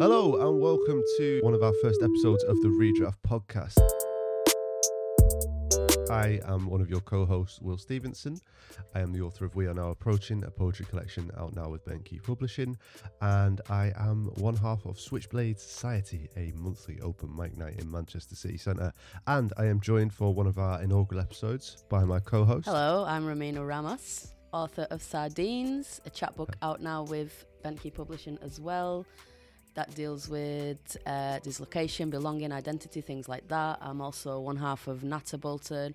Hello, and welcome to one of our first episodes of the Redraft podcast. I am one of your co hosts, Will Stevenson. I am the author of We Are Now Approaching, a poetry collection out now with Bent Key Publishing. And I am one half of Switchblade Society, a monthly open mic night in Manchester City Centre. And I am joined for one of our inaugural episodes by my co host. Hello, I'm Romina Ramos, author of Sardines, a chapbook out now with Bent Key Publishing as well. That deals with uh, dislocation, belonging, identity, things like that. I'm also one half of Nata Bolton,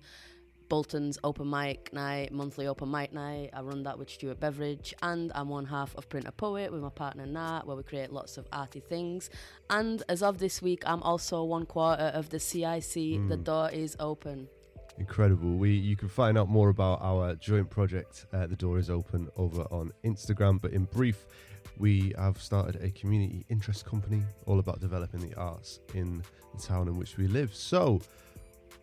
Bolton's open mic night, monthly open mic night. I run that with Stuart Beveridge, and I'm one half of Print a Poet with my partner Nat, where we create lots of arty things. And as of this week, I'm also one quarter of the CIC. The door is open. Incredible. We you can find out more about our joint project. Uh, the door is open over on Instagram. But in brief, we have started a community interest company all about developing the arts in the town in which we live. So,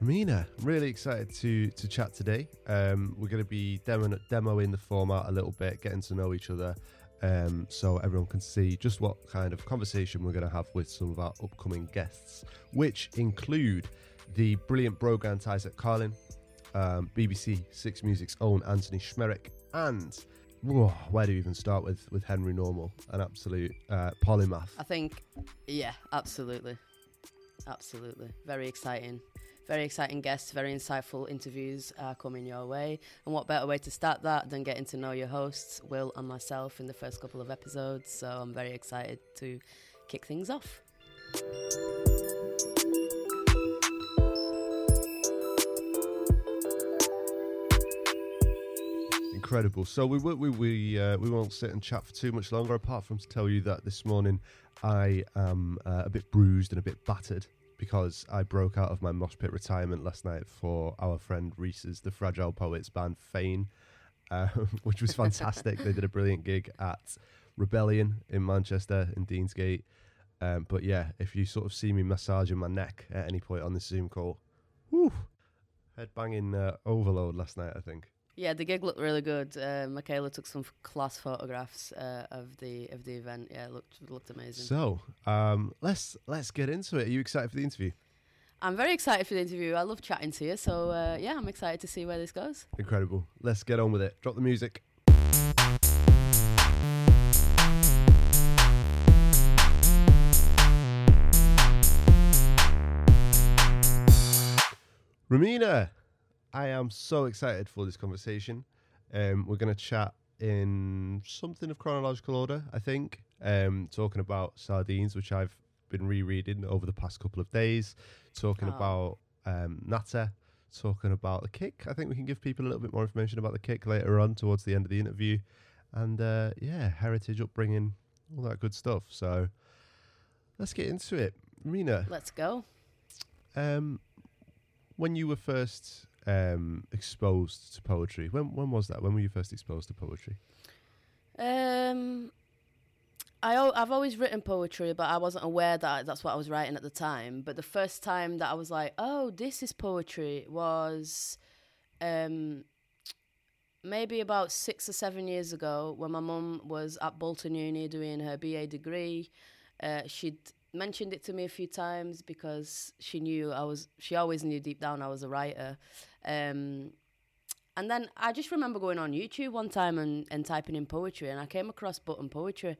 Mina, really excited to to chat today. Um, we're going to be demoing, demoing the format a little bit, getting to know each other. Um, so everyone can see just what kind of conversation we're going to have with some of our upcoming guests, which include the brilliant Brogan Isaac Carlin, um, BBC Six Music's own Anthony Szmierek, and where do you even start with with Henry Normal, an absolute uh, polymath. I think, yeah, absolutely. Absolutely. Very exciting. Very exciting guests, very insightful interviews coming your way. And what better way to start that than getting to know your hosts, Will and myself, in the first couple of episodes? So I'm very excited to kick things off. Incredible. So we won't- we we uh, we won't sit and chat for too much longer. Apart from to tell you that this morning I am uh, a bit bruised and a bit battered because I broke out of my mosh pit retirement last night for our friend Reese's the Fragile Poets band Fane, uh, which was fantastic. they did a brilliant gig at Rebellion in Manchester in Deansgate. Um, but yeah, if you sort of see me massaging my neck at any point on this Zoom call, whew, head banging uh, overload last night. I think. Yeah, the gig looked really good. Uh, Michaela took some class photographs uh, of the of the event. Yeah, it looked looked amazing. So um, let's let's get into it. Are you excited for the interview? I'm very excited for the interview. I love chatting to you. So uh, yeah, I'm excited to see where this goes. Incredible. Let's get on with it. Drop the music. Romina, I am so excited for this conversation. Um, we're going to chat in something of chronological order, I think, um, talking about sardines, which I've been rereading over the past couple of days, talking Oh. about um, Natter, talking about the kick. I think we can give people a little bit more information about the kick later on towards the end of the interview. And uh, yeah, heritage, upbringing, all that good stuff. So let's get into it. Mina, Let's go. um, when you were first um, exposed to poetry, when when was that? When were you first exposed to poetry? Um, I I've always written poetry, but I wasn't aware that that's what I was writing at the time. But the first time that I was like, "Oh, this is poetry," was um, maybe about six or seven years ago when my mum was at Bolton Uni doing her BA degree. Uh, she'd mentioned it to me a few times because she knew I was. She always knew deep down I was a writer. Um, and then I just remember going on YouTube one time and, and typing in poetry, and I came across Button Poetry.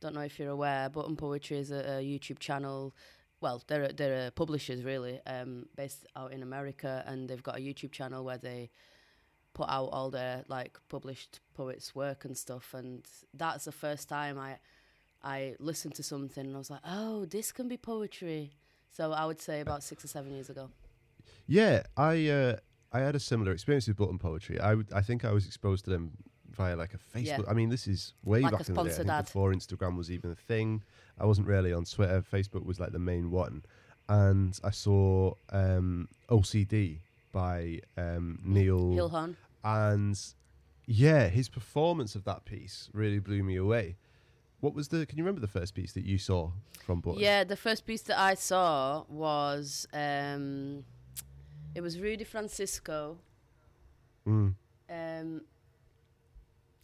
Don't know if you're aware. Button Poetry is a, a YouTube channel. Well, they're they're publishers really, um, based out in America, and they've got a YouTube channel where they put out all their like published poets' work and stuff. And that's the first time I I listened to something and I was like, oh, this can be poetry. So I would say about six or seven years ago. Yeah, I uh, I had a similar experience with button poetry. I would I think I was exposed to them via like a Yeah. Facebook. I mean, this is way Like back in the day. I think ad. before Instagram was even a thing. I wasn't really on Twitter. Facebook was like the main one, and I saw um, OCD by um, Neil Hilborn. and yeah, his performance of that piece really blew me away. What was the? Can you remember the first piece that you saw from Button? Yeah, the first piece that I saw was um, it was Rudy Francisco, Mm. um,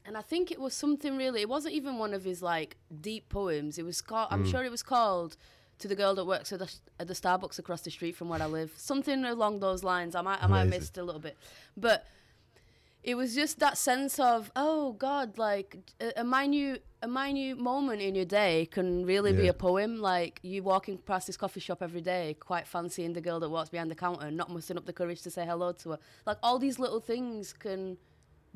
and I think it was something really. It wasn't even one of his like deep poems. It was called. I'm Mm. sure it was called "To the Girl That Works at the, at the Starbucks across the street from where I live." Something along those lines. I might I might have missed a little bit, but it was just that sense of oh God, like a, a minute a minute moment in your day can really be a poem. Like you walking past this coffee shop every day, quite fancying the girl that walks behind the counter, not mustering up the courage to say hello to her. Like all these little things can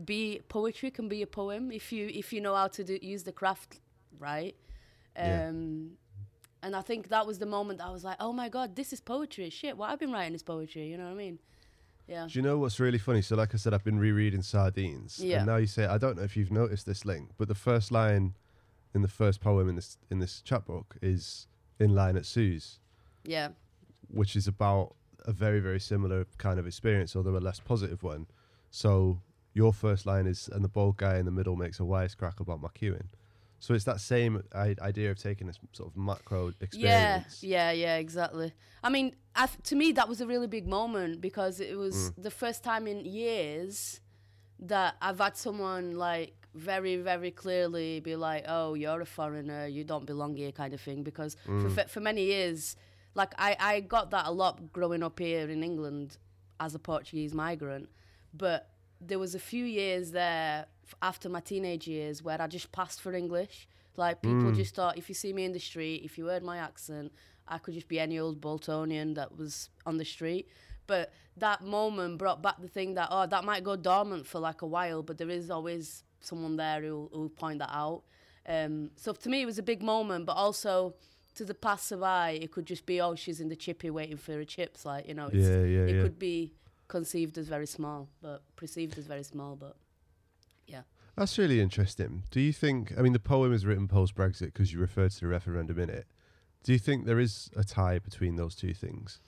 be poetry can be a poem if you if you know how to do, use the craft right Yeah. um and i think that was the moment i was like oh my god this is poetry shit what i've been writing is poetry you know what i mean yeah Do you know what's really funny? So, like I said, I've been rereading Sardines, Yeah. and now you say I don't know if you've noticed this link, but the first line in the first poem in this in this chapbook is in line at Sue's, yeah which is about a very very similar kind of experience, although a less positive one. So your first line is, and the bald guy in the middle makes a wisecrack about my queuing. So it's that same I- idea of taking this sort of macro experience. yeah yeah yeah, exactly i mean I th- to me that was a really big moment because it was Mm. the first time in years that i've had someone like very very clearly be like oh you're a foreigner you don't belong here kind of thing because for, Mm. for, for many years like I, I got that a lot growing up here in england as a portuguese migrant but there was a few years there after my teenage years where i just passed for english like people Mm. just thought if you see me in the street if you heard my accent i could just be any old boltonian that was on the street but that moment brought back the thing that oh that might go dormant for like a while but there is always someone there who who point that out um, so to me it was a big moment but also to the passerby it could just be oh she's in the chippy waiting for her chips like you know it's, Yeah, yeah, it yeah. could be conceived as very small but perceived as very small but yeah. That's really interesting. Do you think? I mean, the poem is written post Brexit because you referred to the referendum in it. Do you think there is a tie between those two things?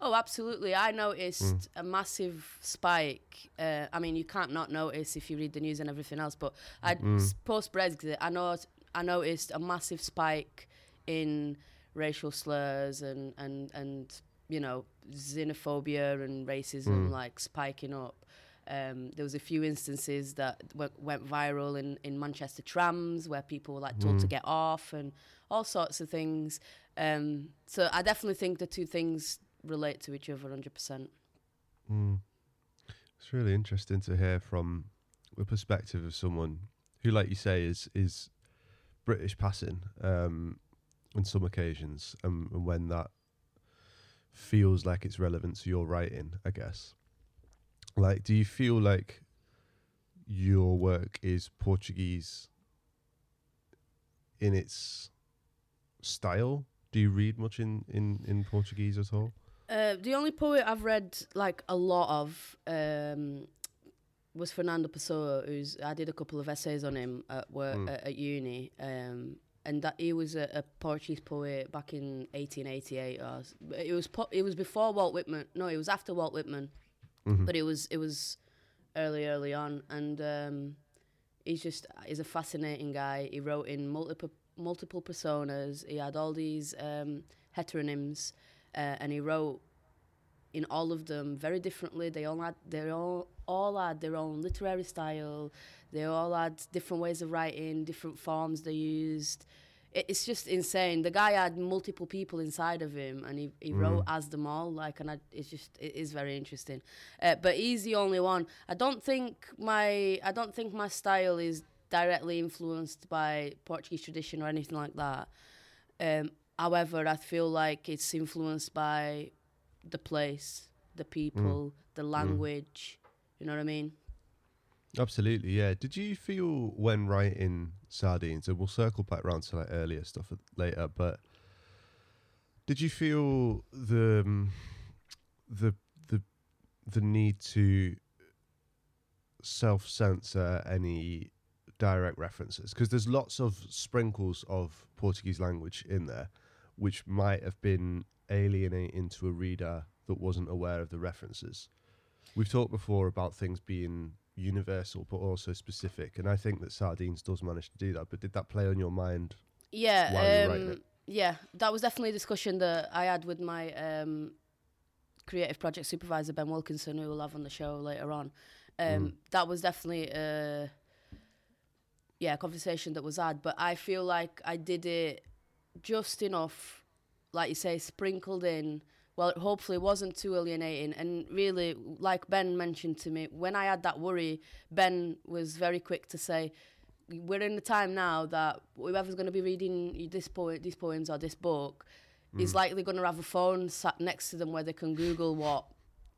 Oh, absolutely. I noticed a massive spike. Uh, I mean, you can't not notice if you read the news and everything else, but I post Brexit, I know I noticed a massive spike in racial slurs and and and you know xenophobia and racism like spiking up. Um, there was a few instances that w- went viral in, in Manchester trams where people were like told to get off and all sorts of things. Um, so I definitely think the two things relate to each other 100%. Mm. It's really interesting to hear from the perspective of someone who, like you say, is is British passing um, on some occasions, um, and when that feels like it's relevant to your writing, I guess. Like, do you feel like your work is Portuguese in its style? Do you read much in, in, in Portuguese at all? Uh, the only poet I've read like a lot of um, was Fernando Pessoa, who's I did a couple of essays on him at work Mm. at, at uni, um, and that he was a, a Portuguese poet back in 1888. Or, it was po- it was before Walt Whitman. No, it was after Walt Whitman, Mhm. but it was it was early early on, and um, he's just he's a fascinating guy. He wrote in multiple multiple personas. He had all these um, heteronyms, uh, and he wrote in all of them very differently. They all had they all all had their own literary style. They all had different ways of writing, different forms they used. It, it's just insane. The guy had multiple people inside of him, and he, he wrote as them all. Like, and I, it's just it is very interesting. Uh, but he's the only one. I don't think my I don't think my style is directly influenced by Portuguese tradition or anything like that. Um, however, I feel like it's influenced by the place, the people, the language. You know what I mean? Absolutely, yeah. Did you feel when writing Sardines, and we'll circle back around to like earlier stuff later, but did you feel the um, the the the need to self censor any direct references? Because there's lots of sprinkles of Portuguese language in there, which might have been alienating to a reader that wasn't aware of the references. We've talked before about things being universal but also specific, and I think that Sardines does manage to do that. But did that play on your mind Yeah, um, yeah, that was definitely a discussion that I had with my um, creative project supervisor Ben Wilkinson, who we'll have on the show later on. Um, Mm. That was definitely a yeah a conversation that was had, but I feel like I did it just enough, like you say, sprinkled in. Well, hopefully, it wasn't too alienating, and really, like Ben mentioned to me, when I had that worry, Ben was very quick to say, we're in a time now that whoever's going to be reading this poem, these poems or this book is likely going to have a phone sat next to them where they can Google what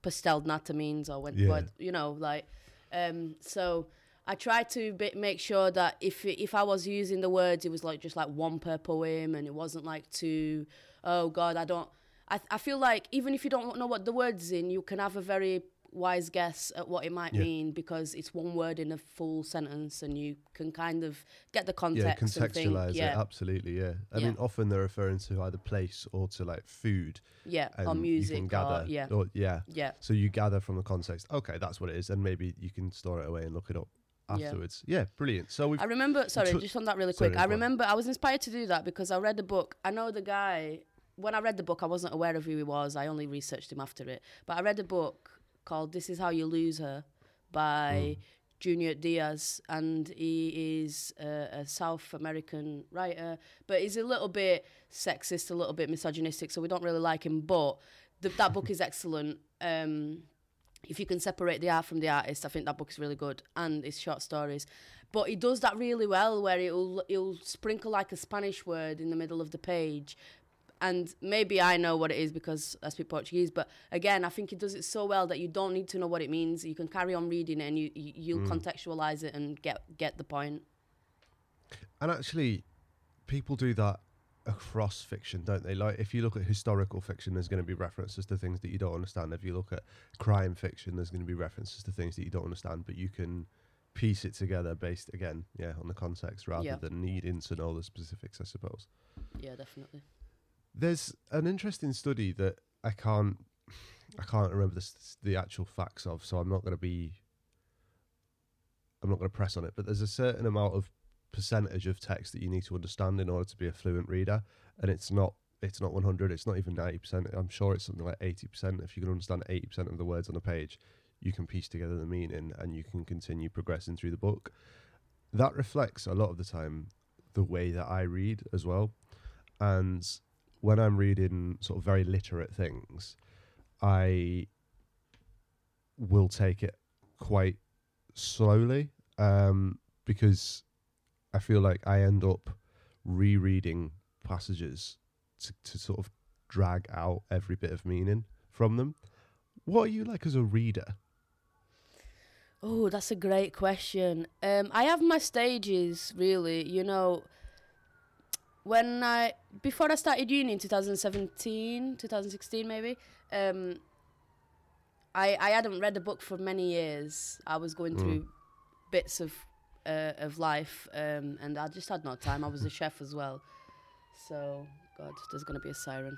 pastel nata means or when, Yeah. what you know, like. Um, so I tried to make sure that if if I was using the words, it was like just like one per poem, and it wasn't like two. Oh God, I don't. I I feel like even if you don't know what the words in, you can have a very wise guess at what it might Yeah. mean because it's one word in a full sentence, and you can kind of get the Yeah, context. and think, contextualize yeah, it. Absolutely, yeah. I Yeah. mean, often they're referring to either place or to like food. yeah, or music, you gather. or yeah, Or, yeah. yeah, So you gather from the context. Okay, that's what it is, and maybe you can store it away and look it up Yeah. Afterwards. Yeah, brilliant. So we've I remember. Sorry, just on that really quick. go I remember I was inspired to do that because I read the book. I know the guy. When I read the book, I wasn't aware of who he was. I only researched him after it. But I read a book called "This Is How You Lose Her" by Mm. Junot Diaz, and he is a, a South American writer, but he's a little bit sexist, a little bit misogynistic, so we don't really like him. But the, that book is excellent. Um, if you can separate the art from the artist, I think that book is really good, and it's short stories. But he does that really well, where he'll he'll sprinkle like a Spanish word in the middle of the page, and maybe I know what it is because I speak Portuguese. But again, I think he does it so well that you don't need to know what it means. You can carry on reading it, and you you- you'll Mm. contextualize it and get get the point. And actually, people do that across fiction, don't they? Like, if you look at historical fiction, there's going to be references to things that you don't understand. If you look at crime fiction, there's going to be references to things that you don't understand, but you can piece it together based, again, yeah, on the context rather Yeah. than needing to know the specifics, I suppose. Yeah, definitely. There's an interesting study that I can't, I can't remember the, the actual facts of, so I'm not going to be, I'm not going to press on it. But there's a certain amount of percentage of text that you need to understand in order to be a fluent reader, and it's not, it's not 100. It's not even 90 percent. I'm sure it's something like 80 percent. If you can understand 80 percent of the words on a page, you can piece together the meaning, and you can continue progressing through the book. That reflects a lot of the time the way that I read as well, and when I'm reading sort of very literate things, I will take it quite slowly um, because I feel like I end up rereading passages to, to sort of drag out every bit of meaning from them. What are you like as a reader? Oh, that's a great question. Um, I have my stages, really. You know, when I before I started uni in 2017, 2016 maybe. Um, I I hadn't read a book for many years. I was going Mm. through bits of uh, of life, um, and I just had no time. I was a chef as well, so God, there's gonna be a siren.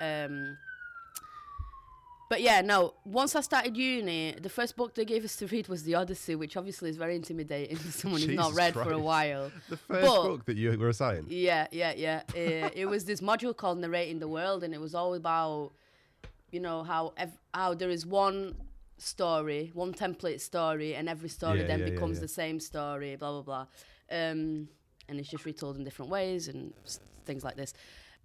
Um, but yeah, no. Once I started uni, the first book they gave us to read was The Odyssey, which obviously is very intimidating for someone who's not read for a while. The first But- book that you were assigned? Yeah, yeah, yeah. Uh, it was this module called Narrating the World, and it was all about, you know, how ev- how there is one story, one template story, and every story Yeah, then yeah, becomes yeah. the same story, blah blah blah, um, and it's just retold in different ways and things like this.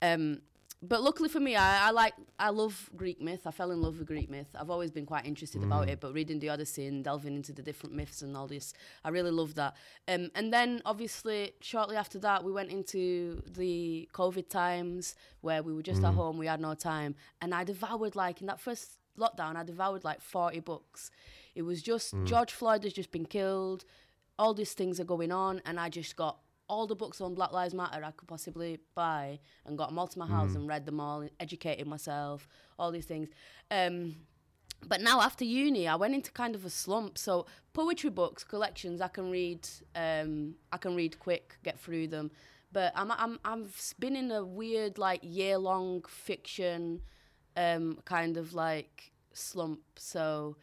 Um, but luckily for me, I, I like I love Greek myth. I fell in love with Greek myth. I've always been quite interested about Mm. it, but reading the Odyssey and delving into the different myths and all this, I really love that. Um, and then obviously shortly after that, we went into the COVID times where we were just at Mm. home, we had no time, and I devoured like in that first lockdown, I devoured like forty books. It was just Mm. George Floyd has just been killed, all these things are going on, and I just got all the books on Black Lives Matter I could possibly buy and got them all to my house Mm. and read them all, educated myself, all these things. Um, but now after uni, I went into kind of a slump. So poetry books, collections, I can read. Um, I can read quick, get through them. But I'm I'm I've been in a weird like year long fiction, um, kind of like slump. So,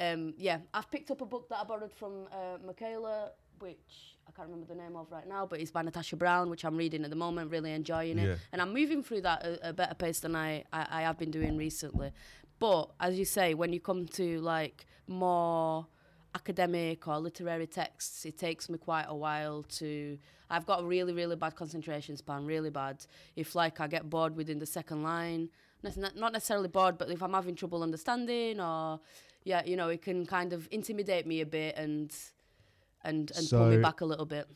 um, yeah, I've picked up a book that I borrowed from uh, Michaela, which I can't remember the name of right now, but it's by Natasha Brown, which I'm reading at the moment, really enjoying it. Yeah. And I'm moving through that at a better pace than I, I, I have been doing recently. But as you say, when you come to like more academic or literary texts, it takes me quite a while to. I've got a really, really bad concentration span, really bad. If like I get bored within the second line, not necessarily bored, but if I'm having trouble understanding or, yeah, you know, it can kind of intimidate me a bit and and and pull me back a little bit.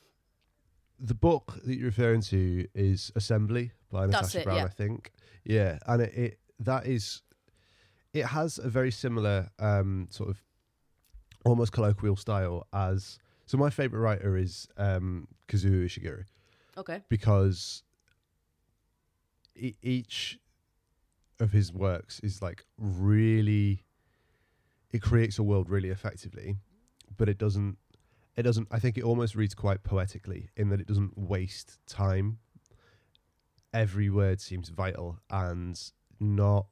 the book that you're referring to is Assembly by That's Natasha it, Brown, yeah. I think. Yeah, and it, it that is it has a very similar um, sort of almost colloquial style as so my favorite writer is um, Kazuo Ishiguro Okay. because e- each of his works is like really it creates a world really effectively but it doesn't it doesn't i think it almost reads quite poetically in that it doesn't waste time. Every word seems vital and not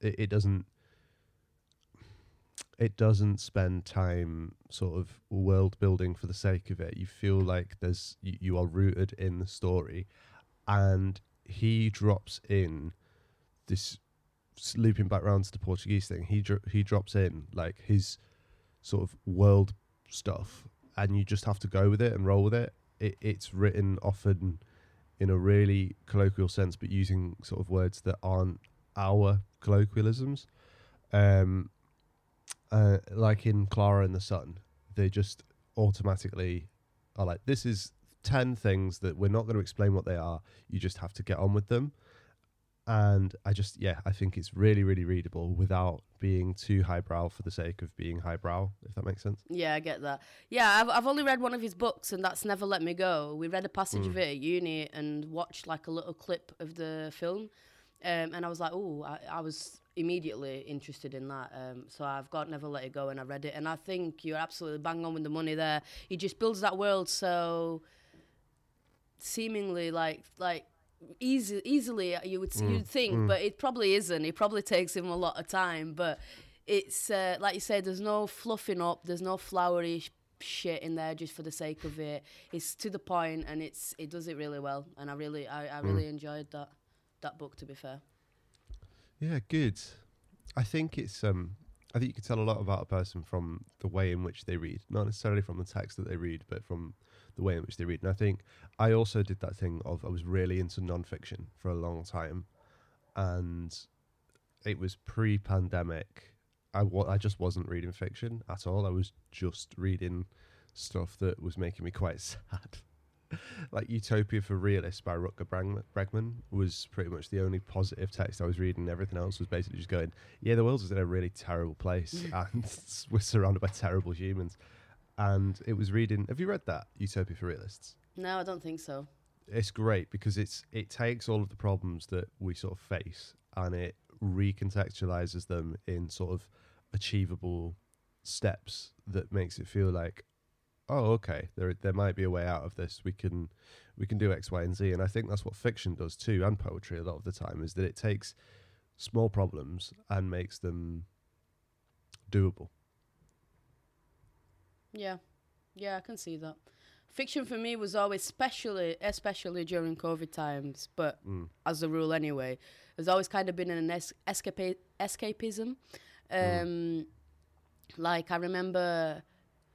it, it doesn't it doesn't spend time sort of world building for the sake of it. You feel like there's you, you are rooted in the story. And he drops in this looping back round to the portuguese thing he he drops in like his sort of world stuff and you just have to go with it and roll with it, it it's written often in a really colloquial sense but using sort of words that aren't our colloquialisms um uh, like in Klara and the Sun, they just automatically are like, this is 10 things that we're not going to explain what they are. You just have to get on with them. And I just, yeah, I think it's really, really readable without being too highbrow for the sake of being highbrow, if that makes sense. Yeah, I get that. Yeah, I've I've only read one of his books, and that's Never Let Me Go. We read a passage of it at uni and watched like a little clip of the film, um, and I was like, oh, I, I was immediately interested in that. Um, so I've got Never Let It Go, and I read it, and I think you're absolutely bang on with the money there. He just builds that world so seemingly like like easy easily you would you'd think but it probably isn't. It probably takes him a lot of time but it's uh, like you said there's no fluffing up there's no flowery shit in there just for the sake of it. It's to the point and it's it does it really well and i really i, I really enjoyed that that book to be fair. Yeah, good. I think it's um I think you can tell a lot about a person from the way in which they read, not necessarily from the text that they read, but from the way in which they read. And I think I also did that thing of I was really into nonfiction for a long time, and it was pre-pandemic. I wa- I just wasn't reading fiction at all. I was just reading stuff that was making me quite sad. like Utopia for Realists by Rutger Bregman was pretty much the only positive text I was reading. Everything else was basically just going, yeah, the world is in a really terrible place and we're surrounded by terrible humans. And it was reading, have you read that, Utopia for Realists? no i don't think so. It's great because it's it takes all of the problems that we sort of face and it recontextualizes them in sort of achievable steps that makes it feel like oh okay there there might be a way out of this. We can we can do x y and z. And i think that's what fiction does too and poetry a lot of the time is that it takes small problems and makes them doable Yeah, yeah, I can see that. Fiction for me was always, especially especially during COVID times, but Mm. as a rule anyway, has always kind of been an es- escape escapism. Mm. Um, Like I remember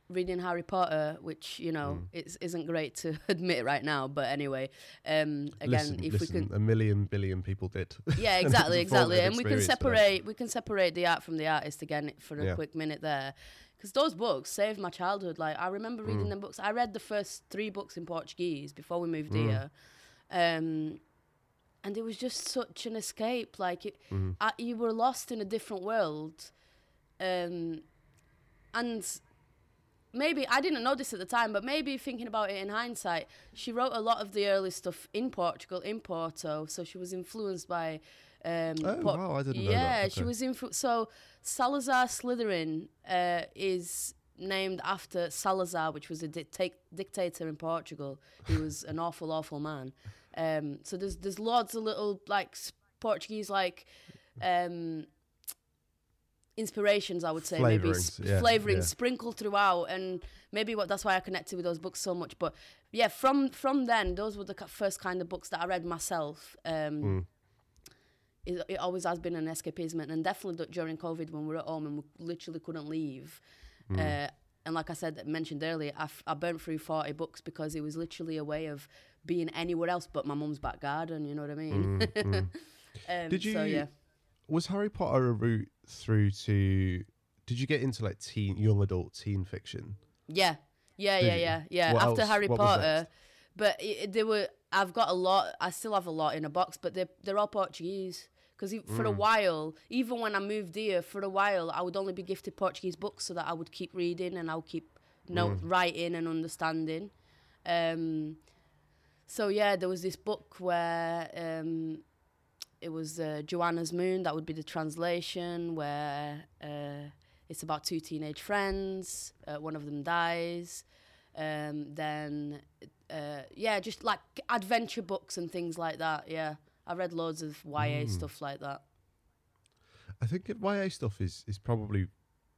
reading Harry Potter, which you know Mm. it's, isn't great to admit right now, but anyway, um, again, listen, if listen, we can a million billion people did yeah, it exactly, exactly. And we can separate we can separate the art from the artist again for a Yeah. quick minute there. Because those books saved my childhood. Like I remember reading Mm. them books. I read the first three books in Portuguese before we moved Mm. here, um, and it was just such an escape. Like it, Mhm. I, you were lost in a different world, um, and maybe I didn't know this at the time, but maybe thinking about it in hindsight, she wrote a lot of the early stuff in Portugal, in Porto, so she was influenced by. Um, Oh, wow, I didn't know yeah, that. she Okay. was influ- so Salazar Slytherin uh, is named after Salazar, which was a dicta- dictator in Portugal. He was an awful, awful man. Um, so there's there's lots of little like Portuguese like um, inspirations i would say maybe Flavourings, yeah, flavoring yeah. sprinkled throughout and maybe what that's why i connected with those books so much but yeah from from then those were the first kind of books that i read myself um Mm. It, it always has been an escapism and definitely during covid when we were at home and we literally couldn't leave Mm. uh, and like i said mentioned earlier I, f- I burnt through 40 books because it was literally a way of being anywhere else but my mum's back garden you know what i mean Mm, mm. um, Did so you- yeah Was Harry Potter a route through to? Did you get into like teen, young adult teen fiction? Yeah, yeah, Did yeah, you? yeah, yeah. What After else? Harry What Potter, but it, it- they were. I've got a lot. I still have a lot in a box, but they're they're all Portuguese. Because for a Mm. while, even when I moved here, for a while, I would only be gifted Portuguese books so that I would keep reading and I would keep note Mm. writing and understanding. Um, so yeah, there was this book where um, it was uh, Joanna's Moon. That would be the translation where uh, it's about two teenage friends. Uh, one of them dies. Um, then uh, yeah, just like adventure books and things like that. Yeah, I read loads of YA Mm. stuff like that. I think YA stuff is is probably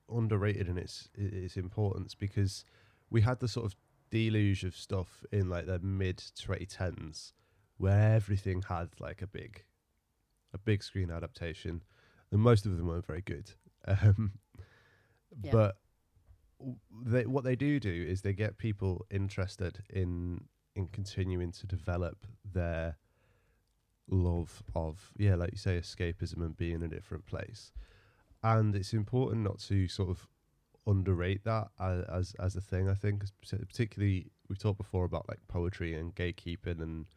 underrated in its its importance because we had the sort of deluge of stuff in like the mid 2010s where everything had like a big a big screen adaptation and most of them weren't very good um, Yeah. but they, what they do do is they get people interested in in continuing to develop their love of yeah like you say escapism and being in a different place and it's important not to sort of underrate that as as, a thing i think particularly we've talked before about like poetry and gatekeeping and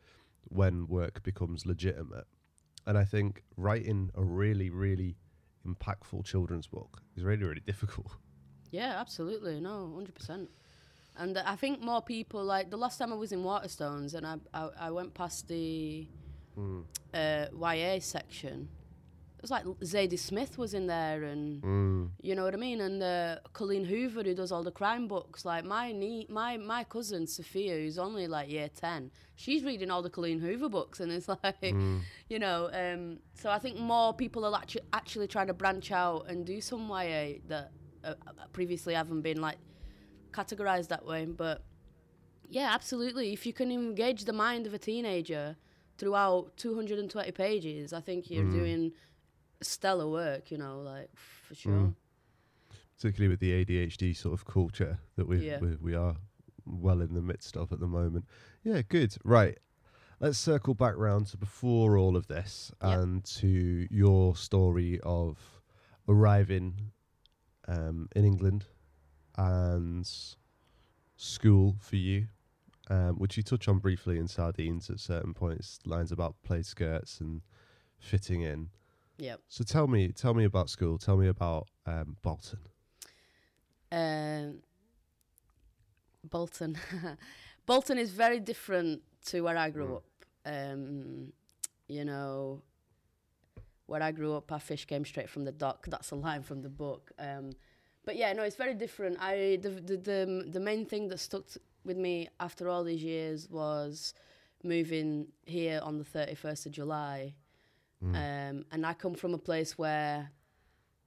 when work becomes legitimate and i think writing a really really impactful children's book is really really difficult Yeah, absolutely. No, hundred percent. And I think more people like the last time I was in Waterstones and I I, I went past the Mm. uh, YA section. It was like Zadie Smith was in there, and Mm. you know what I mean. And uh, Colleen Hoover, who does all the crime books. Like my nie- my my cousin Sophia, who's only like year ten, she's reading all the Colleen Hoover books, and it's like, Mm. you know. Um, so I think more people are actually actually trying to branch out and do some YA that uh, previously haven't been like categorized that way. But yeah, absolutely. If you can engage the mind of a teenager throughout 220 pages, I think you're Mm. doing stellar work. You know, like for sure. Mm. particularly with the ADHD sort of culture that we Yeah. we, we are well in the midst of at the moment. Yeah, good. Right. Let's circle back round to before all of this Yep. and to your story of arriving um, in England and school for you, um, which you touch on briefly in Sardines at certain points, lines about plaid skirts and fitting in. Yep. So tell me, tell me about school. Tell me about um, Bolton. Um, Bolton. Bolton is very different to where I grew Mm. up. Um, you know, where I grew up, our fish came straight from the dock. That's a line from the book. Um, but yeah, no, it's very different. I the the the, the main thing that stuck with me after all these years was moving here on the thirty first of July. Mm. Um, and I come from a place where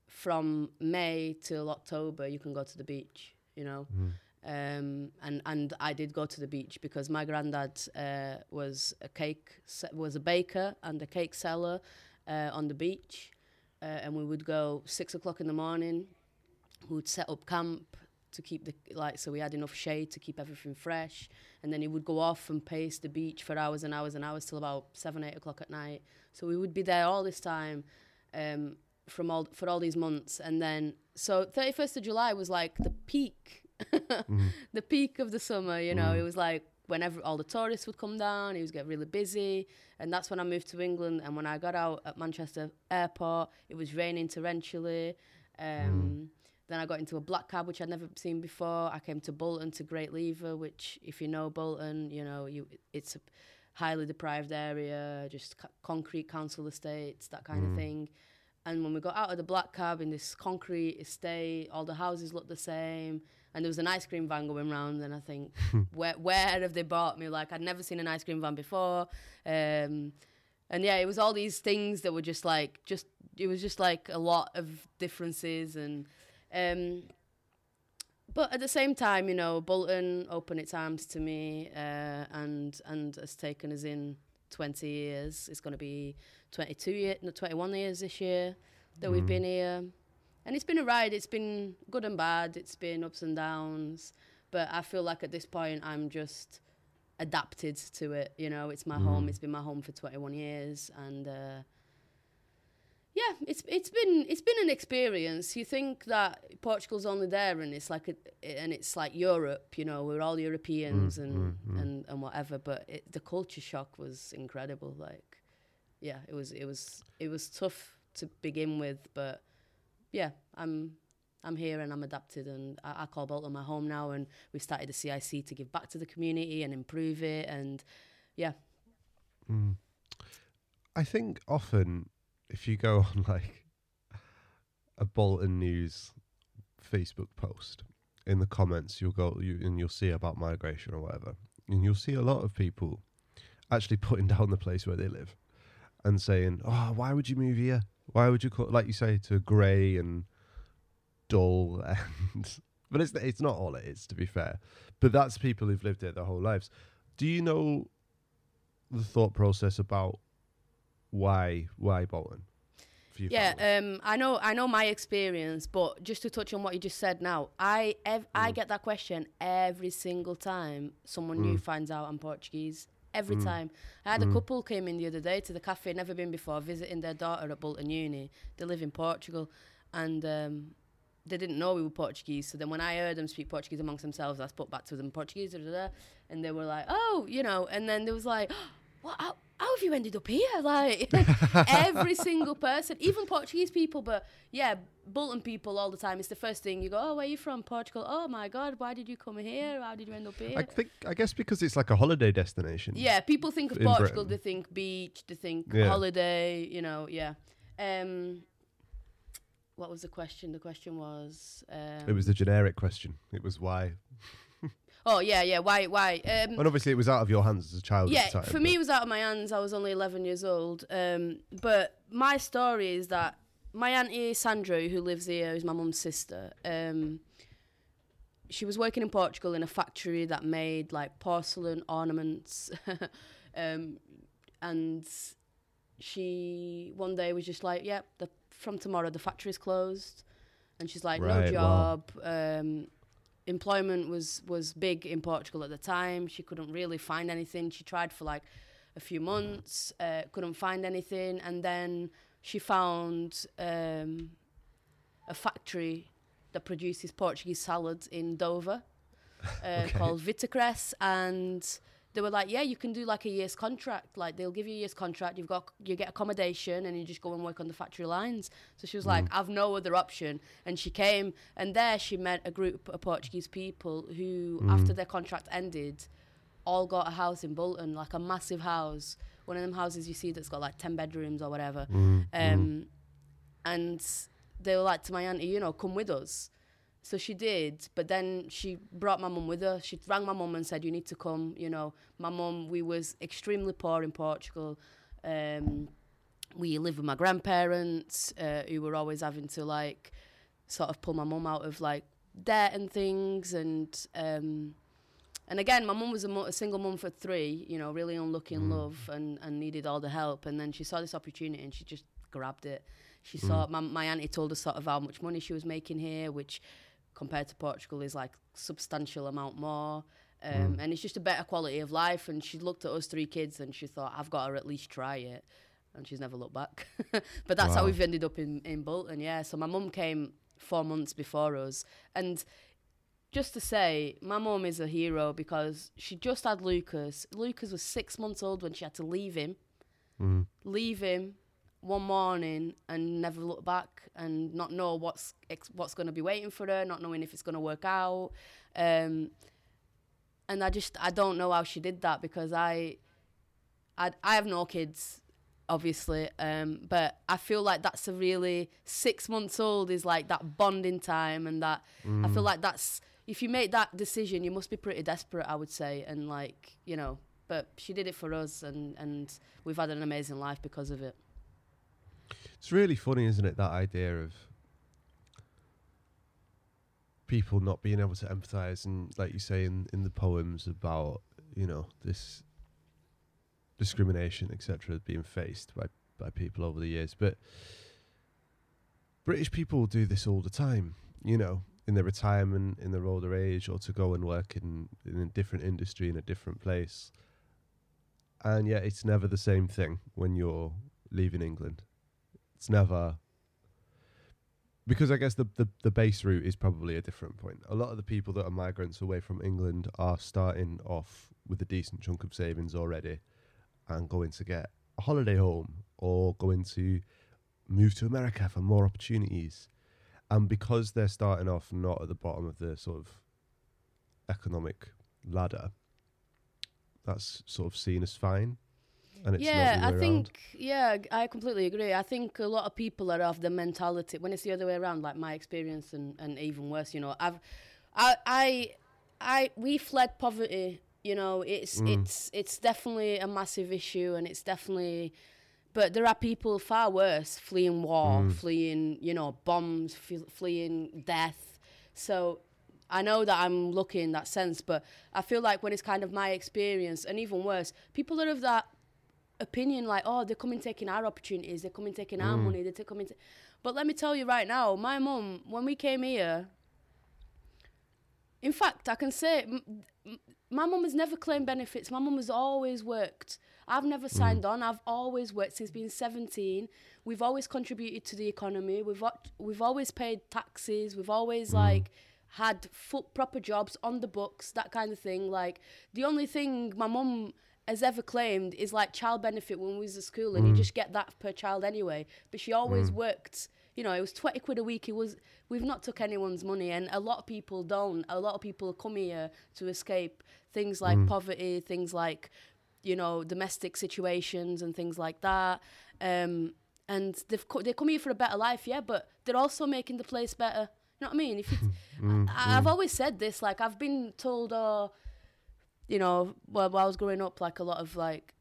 from May till October you can go to the beach, you know. Mm. Um, and and I did go to the beach because my granddad uh, was a cake was a baker and a cake seller uh, on the beach, uh, and we would go six o'clock in the morning. We would set up camp to keep the like so we had enough shade to keep everything fresh, and then he would go off and pace the beach for hours and hours and hours till about seven eight o'clock at night. So we would be there all this time. Um, from all for all these months and then so 31st of July was like the peak Mhm. the peak of the summer, you know. Mm. It was like whenever all the tourists would come down, it was get really busy. And that's when I moved to England. And when I got out at Manchester Airport, it was raining torrentially. Um, Then I got into a black cab, which I'd never seen before. I came to Bolton to Great Lever, which, if you know Bolton, you know you it's a highly deprived area, just c- concrete council estates, that kind Mm. of thing. And when we got out of the black cab in this concrete estate, all the houses looked the same and there was an ice cream van going round and i think where where have they bought me like i'd never seen an ice cream van before um, and yeah, it was all these things that were just like just it was just like a lot of differences and um but at the same time, you know, Bolton opened its arms to me uh, and and has taken us in 20 years. It's going to be 22 years, no, 21 years this year that we've been here. And it's been a ride. It's been good and bad. It's been ups and downs. But I feel like at this point, I'm just adapted to it. You know, it's my home. It's been my home for 21 years. And uh, yeah, it's it's been it's been an experience. You think that Portugal's only there, and it's like a, and it's like Europe. You know, we're all Europeans mm, and mm, mm. and and whatever. But it, the culture shock was incredible. Like, yeah, it was it was it was tough to begin with, but yeah, I'm I'm here and I'm adapted, and I, I call Bolton my home now. And we've started the CIC to give back to the community and improve it, and yeah, Mm. I think often if you go on like a Bolton News Facebook post, in the comments you'll go you, and you'll see about migration or whatever, and you'll see a lot of people actually putting down the place where they live and saying, "Oh, why would you move here? Why would you call like you say to grey and dull and." But it's it's not all it is, to be fair. But that's people who've lived here their whole lives. Do you know the thought process about why why Bolton? Yeah, um, I know, I know my experience, but just to touch on what you just said now, I ev- I Mm. get that question every single time someone new finds out I'm Portuguese. Every Mm. time. I had a couple came in the other day to the cafe, never been before, visiting their daughter at Bolton Uni. They live in Portugal, and um, they didn't know we were Portuguese. So then when I heard them speak Portuguese amongst themselves, I spoke back to them Portuguese, da, da, da, and they were like, "Oh, you know," and then there was like. What? How, how have you ended up here? Like every single person, even Portuguese people, but yeah, Bolton people all the time. It's the first thing you go, "Oh, where are you from? Portugal? Oh my God, why did you come here? How did you end up here?" I think I guess because it's like a holiday destination. Yeah, people think of Portugal, Britain. they think beach, they think Yeah. holiday, you know, yeah. Um, what was the question? The question was. Um, It was the generic question. It was why, Oh yeah, yeah. Why? Why? Um, and obviously it was out of your hands as a child. yeah, time, for me, it was out of my hands. I was only 11 years old. Um, but my story is that my auntie Sandra, who lives here, is my mum's sister. Um, she was working in Portugal in a factory that made like porcelain ornaments, um, and she one day was just like, "Yep, the, from tomorrow the factory's closed," and she's like, "No Right, wow. job." Um, employment was was big in Portugal at the time. She couldn't really find anything. She tried for like a few months, uh, couldn't find anything, and then she found um, a factory that produces Portuguese salads in Dover uh, called Vitacress, and they were like, "Yeah, you can do like a year's contract. Like they'll give you a year's contract. You've got you get accommodation, and you just go and work on the factory lines." So she was like, mm. "I've no other option." And she came, and there she met a group of Portuguese people who, mm. after their contract ended, all got a house in Bolton, like a massive house. One of them houses you see that's got like ten bedrooms or whatever. Mm, um, and they were like to my auntie, you know, come with us. So she did, but then she brought my mum with her. She rang my mum and said, "You need to come." You know, my mum. We was extremely poor in Portugal. Um, we lived with my grandparents, uh, who were always having to like sort of pull my mum out of like debt and things, and um, and again, my mum was a, mo- a single mum for three. You know, really unlucky in love, and and needed all the help. And then she saw this opportunity, and she just grabbed it. She saw my my auntie told us sort of how much money she was making here, which compared to Portugal is like substantial amount more. Um, And it's just a better quality of life. And she looked at us three kids and she thought, I've got to at least try it. And she's never looked back. but that's how we've ended up in, in Bolton, yeah. So my mum came four months before us. And just to say, my mum is a hero because she just had Lucas. Lucas was six months old when she had to leave him Mm. leave him one morning and never look back and not know what's ex- what's going to be waiting for her, not knowing if it's going to work out. Um, and I just I don't know how she did that because I I I have no kids obviously um but I feel like that's a really 6 months old is like that bonding time and that I feel like that's if you make that decision you must be pretty desperate I would say and like you know but she did it for us, and and we've had an amazing life because of it. It's really funny, isn't it? That idea of people not being able to empathize, and like you say in in the poems about you know this discrimination, etc., being faced by by people over the years, but. British people do this all the time, you know, in their retirement, in their older age, or to go and work in, in a different industry in a different place. And yet, it's never the same thing when you're leaving England. It's never because I guess the, the the base route is probably a different point. A lot of the people that are migrants away from England are starting off with a decent chunk of savings already, and going to get a holiday home or going to move to America for more opportunities. And because they're starting off not at the bottom of the sort of economic ladder, that's sort of seen as fine. And it's yeah, I think yeah, I completely agree. I think a lot of people are of the mentality when it's the other way around, like my experience and, and even worse, you know. I've I I I we fled poverty, you know, it's Mm. it's it's definitely a massive issue and it's definitely but there are people far worse fleeing war, Mm. fleeing, you know, bombs, fle- fleeing death. So I know that I'm lucky in that sense, but I feel like when it's kind of my experience, and even worse, people that have that opinion like, oh, they're coming taking our opportunities, they're coming taking our Mm. money, they're coming. ta- but let me tell you right now, my mum, when we came here, in fact, I can say m- m- my mum has never claimed benefits. My mum has always worked. I've never signed on. I've always worked since being 17. We've always contributed to the economy. We've al- we've always paid taxes. We've always like had full proper jobs on the books, that kind of thing. Like the only thing my mum has ever claimed is like child benefit when we was at school, and you mm. just get that per child anyway. But she always mm. worked. You know, it was twenty quid a week. It was we've not took anyone's money, and a lot of people don't. A lot of people come here to escape things like mm. poverty, things like you know domestic situations and things like that. Um, and they've co- they come here for a better life, yeah, but they're also making the place better. You know what I mean? If you, I, I've always said this, like I've been told, oh, you know, while, while I was growing up, like a lot of like,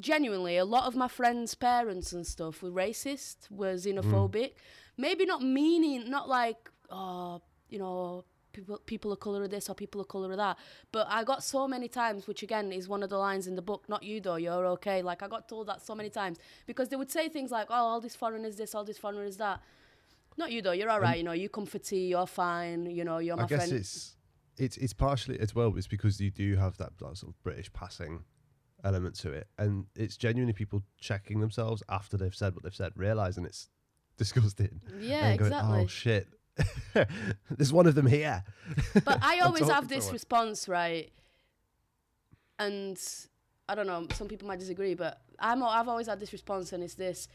genuinely, a lot of my friends' parents and stuff were racist, were xenophobic. Mm. Maybe not meaning, not like, oh, you know, people people of color of this or people of color of that. But I got so many times, which again is one of the lines in the book. Not you though, you're okay. Like I got told that so many times because they would say things like, oh, all these foreigners this, all these foreigners that. Not you though, you're all right. You know, you come for tea, you're fine. You know, you're my I guess friend. it's it's it's partially as well. It's because you do have that, that sort of British passing element to it, and it's genuinely people checking themselves after they've said what they've said, realizing it's disgusting. yeah, and going, oh, exactly. Oh shit, there's one of them here. But I always have this response, right? And I don't know, some people might disagree, but I'm I've always had this response, and it's this: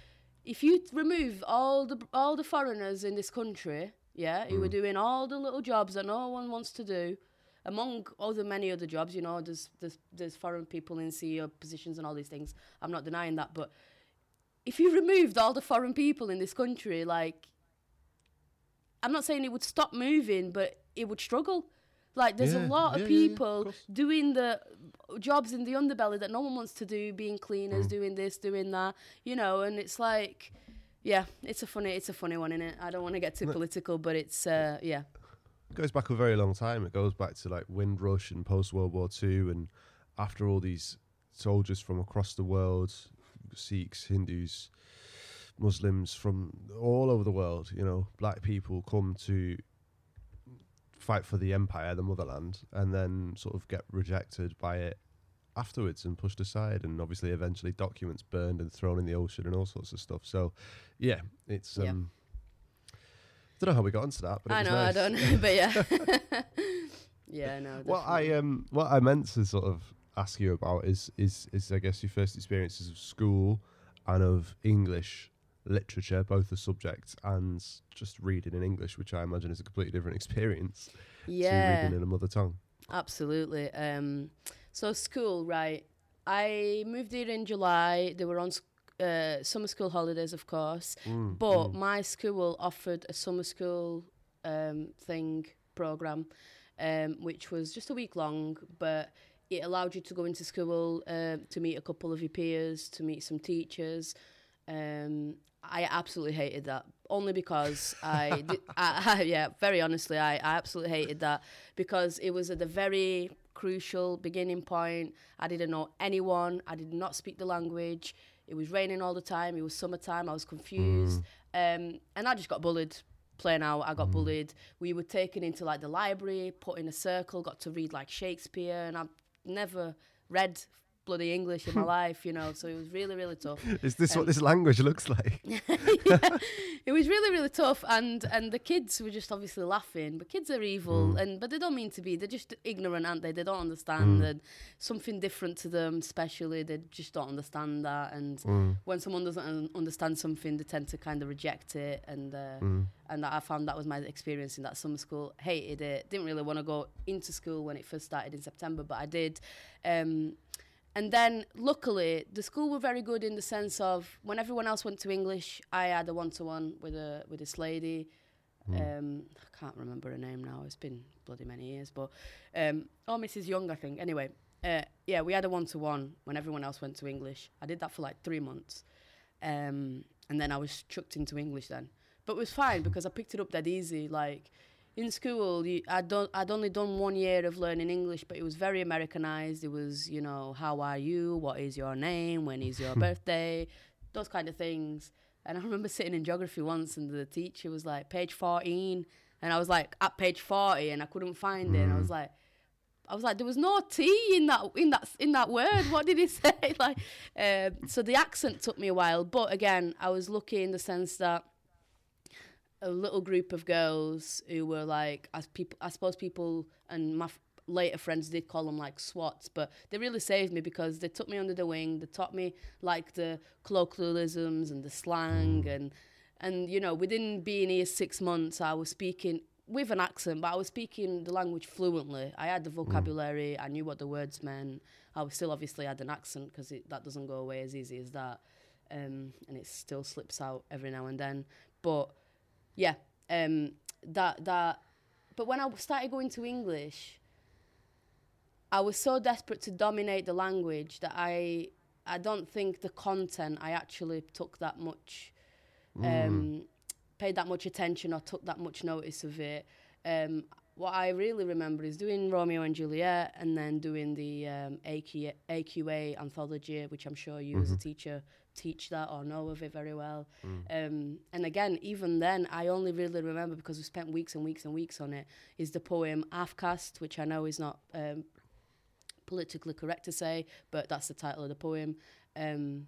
if you remove all the all the foreigners in this country, yeah, who are Mm. doing all the little jobs that no one wants to do, among other many other jobs, you know, there's there's there's foreign people in CEO positions and all these things. I'm not denying that, but if you removed all the foreign people in this country, like I'm not saying it would stop moving, but it would struggle. Like there's Yeah, a lot yeah, of yeah, yeah, of people doing the jobs in the underbelly that no one wants to do, being cleaners, Mm. doing this, doing that, you know, and it's like yeah, it's a funny it's a funny one, is it? I don't want to get too political, but it's uh yeah. It goes back a very long time. It goes back to like Windrush and post World War Two, and after all these soldiers from across the world, Sikhs, Hindus, Muslims from all over the world, you know, black people come to fight for the empire, the motherland, and then sort of get rejected by it afterwards and pushed aside, and obviously eventually documents burned and thrown in the ocean and all sorts of stuff. So, yeah, it's. Yeah. um don't know how we got into that, but I know, I don't know, but yeah. yeah, no. What I um what I meant to sort of ask you about is is is I guess your first experiences of school and of English literature, both the subject and just reading in English, which I imagine is a completely different experience to yeah. reading in a mother tongue. Absolutely. Um, so school, right? I moved here in July. They were on uh, summer school holidays, of course, Mm, but mm. my school offered a summer school um, thing program, um, which was just a week long, but it allowed you to go into school uh, to meet a couple of your peers, to meet some teachers. Um, I absolutely hated that only because I, did, I, I, yeah, very honestly, I, I absolutely hated that because it was at the very crucial beginning point. I didn't know anyone. I did not speak the language. It was raining all the time. It was summertime. I was confused, mm. um, and I just got bullied playing out. I got mm. bullied. We were taken into like the library, put in a circle, got to read like Shakespeare, and I've never read bloody English in my life, you know. So it was really, really tough. Is this um, what this language looks like? yeah, it was really, really tough, and and the kids were just obviously laughing. But kids are evil, mm. and but they don't mean to be. They're just ignorant, aren't they? They don't understand, mm. and something different to them, especially they just don't understand that. And mm. when someone doesn't understand something, they tend to kind of reject it, and. Uh, mm. and I found that was my experience in that summer school. Hated it. Didn't really want to go into school when it first started in September, but I did. Um, and then luckily the school were very good in the sense of when everyone else went to English, I had a one to one with a with this lady. Mm. Um, I can't remember her name now. It's been bloody many years, but um, oh, Mrs. Young, I think. Anyway, uh, yeah, we had a one to one when everyone else went to English. I did that for like three months, um, and then I was chucked into English then. But it was fine because I picked it up that easy. Like in school, you, I'd, done, I'd only done one year of learning English, but it was very Americanized. It was, you know, how are you? What is your name? When is your birthday? Those kind of things. And I remember sitting in geography once, and the teacher was like, page 14. And I was like, at page 40, and I couldn't find mm. it. And I was mm. like, I was like, there was no T in that in that in that word. What did he say? like, um, so the accent took me a while, but again, I was lucky in the sense that a little group of girls who were like, as people, I suppose people and my f- later friends did call them like SWATs, but they really saved me because they took me under the wing. They taught me like the colloquialisms and the slang mm. and and you know within being here six months, I was speaking with an accent, but I was speaking the language fluently. I had the mm. vocabulary. I knew what the words meant. I was still obviously had an accent because that doesn't go away as easy as that, um, and it still slips out every now and then. But yeah, um, that that. But when I started going to English, I was so desperate to dominate the language that I I don't think the content I actually took that much, um, mm. paid that much attention or took that much notice of it. Um, what I really remember is doing Romeo and Juliet and then doing the um, AQ, AQA anthology, which I'm sure you mm-hmm. as a mm-hmm. teacher teach that or know of it very well. Mm. Um, and again, even then, I only really remember because we spent weeks and weeks and weeks on it. Is the poem Halfcaste, which I know is not um, politically correct to say, but that's the title of the poem. Um,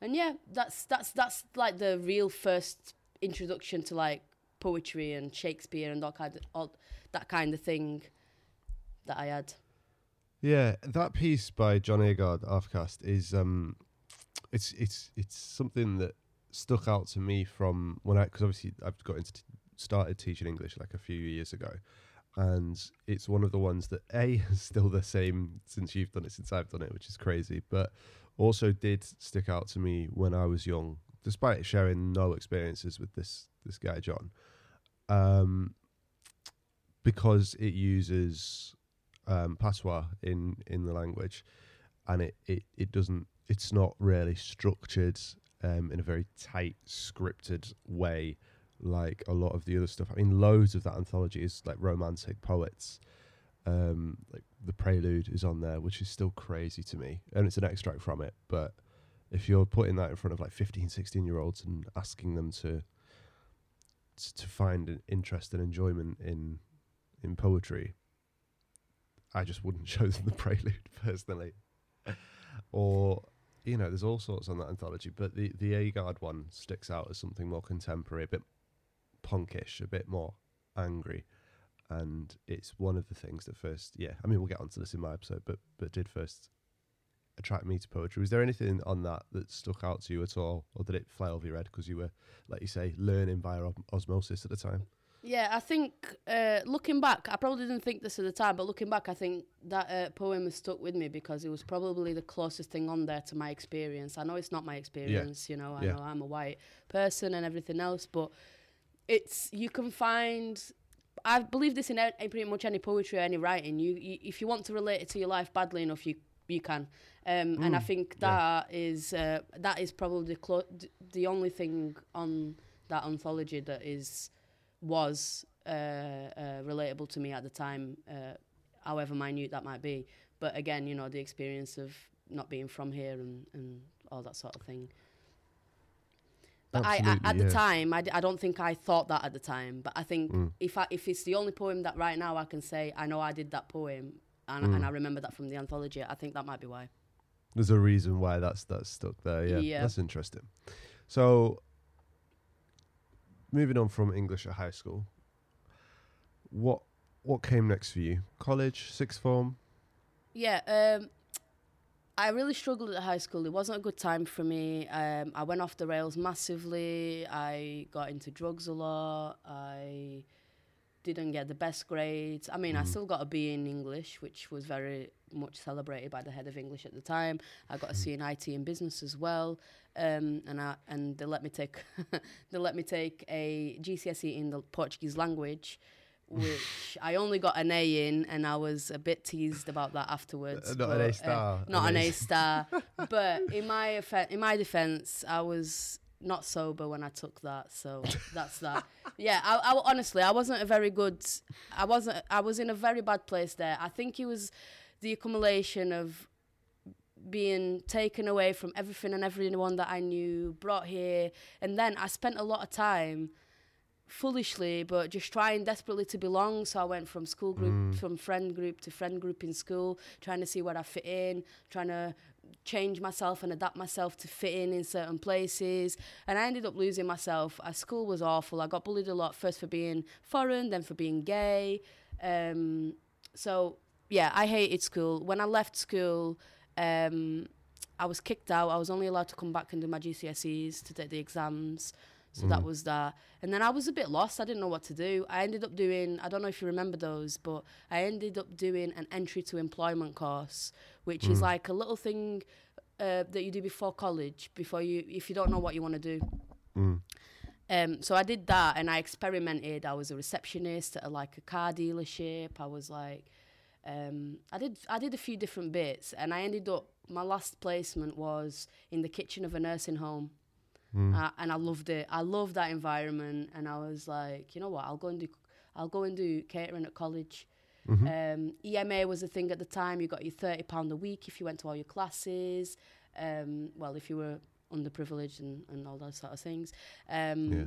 and yeah, that's that's that's like the real first introduction to like poetry and Shakespeare and that kind of all, that kind of thing that I had. Yeah, that piece by John Agard, Halfcaste, is um, it's it's it's something that stuck out to me from when I because obviously I've got into t- started teaching English like a few years ago, and it's one of the ones that a is still the same since you've done it since I've done it, which is crazy, but also did stick out to me when I was young, despite sharing no experiences with this this guy John, um, because it uses um, patois in in the language, and it it it doesn't it's not really structured um, in a very tight, scripted way like a lot of the other stuff. I mean, loads of that anthology is like romantic poets. Um, like the prelude is on there, which is still crazy to me, and it's an extract from it. But if you're putting that in front of like 15, 16 year olds and asking them to to find an interest and enjoyment in in poetry, I just wouldn't show them the prelude personally. or you know, there's all sorts on that anthology, but the the Agard one sticks out as something more contemporary, a bit punkish, a bit more angry, and it's one of the things that first, yeah, I mean, we'll get onto this in my episode, but but did first attract me to poetry. Was there anything on that that stuck out to you at all, or did it fly over your head because you were, like you say, learning via osmosis at the time? Yeah, I think uh, looking back, I probably didn't think this at the time, but looking back, I think that uh, poem has stuck with me because it was probably the closest thing on there to my experience. I know it's not my experience, yeah. you know, I yeah. know I'm a white person and everything else, but it's you can find I believe this in, pretty much any poetry or any writing. You, you, if you want to relate it to your life badly enough, you you can. Um, and I Mm, think yeah. that is uh, that is probably clo- d- the only thing on that anthology that is was uh, uh, relatable to me at the time, uh, however minute that might be. But again, you know, the experience of not being from here and, and all that sort of thing. But I, I, at the yeah. time, I, d- I don't think I thought that at the time. But I think Mm. if I, if it's the only poem that right now I can say I know I did that poem and, Mm. and I remember that from the anthology, I think that might be why. There's a reason why that's that's stuck there. Yeah, Yeah. that's interesting. So, moving on from English at high school, what what came next for you? College, sixth form. Yeah, um, I really struggled at high school. It wasn't a good time for me. Um, I went off the rails massively. I got into drugs a lot. I didn't get the best grades. I mean, I Mm. still got a B in English, which was very much celebrated by the head of English at the time. I got a C in IT and business as well, um, and I and they let me take they let me take a GCSE in the Portuguese language. Which I only got an A in, and I was a bit teased about that afterwards. Uh, not an but, A uh, star. not an A A star. but in my in my defense, I was not sober when I took that, so that's that. Yeah, I, I honestly I wasn't a very good. I wasn't. I was in a very bad place there. I think it was the accumulation of being taken away from everything and everyone that I knew, brought here, and then I spent a lot of time foolishly but just trying desperately to belong. So i went from school group Mm. from friend group to friend group in school trying to see where i fit in trying to change myself and adapt myself to fit in in certain places. And i ended up losing myself. Uh, school was awful. I got bullied a lot first for being foreign then for being gay. Um, so yeah i hated school when i left school um, i was kicked out i was only allowed to come back and do my gcse's to take the exams so that Mm. was that. And then I was a bit lost. I didn't know what to do. I ended up doing, I don't know if you remember those, but I ended up doing an entry to employment course, which is Mm. like a little thing uh, that you do before college, before you, if you don't know what you want to do. Mm. Um, so I did that and I experimented. I was a receptionist at a, like a car dealership. I was like, um, I did I did a few different bits and I ended up my last placement was in the kitchen of a nursing home. Mm. Uh, and I loved it. I loved that environment, and I was like, you know what? I'll go and do, I'll go and do catering at college. Mhm. Um, EMA was a thing at the time. You got your thirty pound a week if you went to all your classes. Um, well, if you were underprivileged and, and all those sort of things. Um, yeah.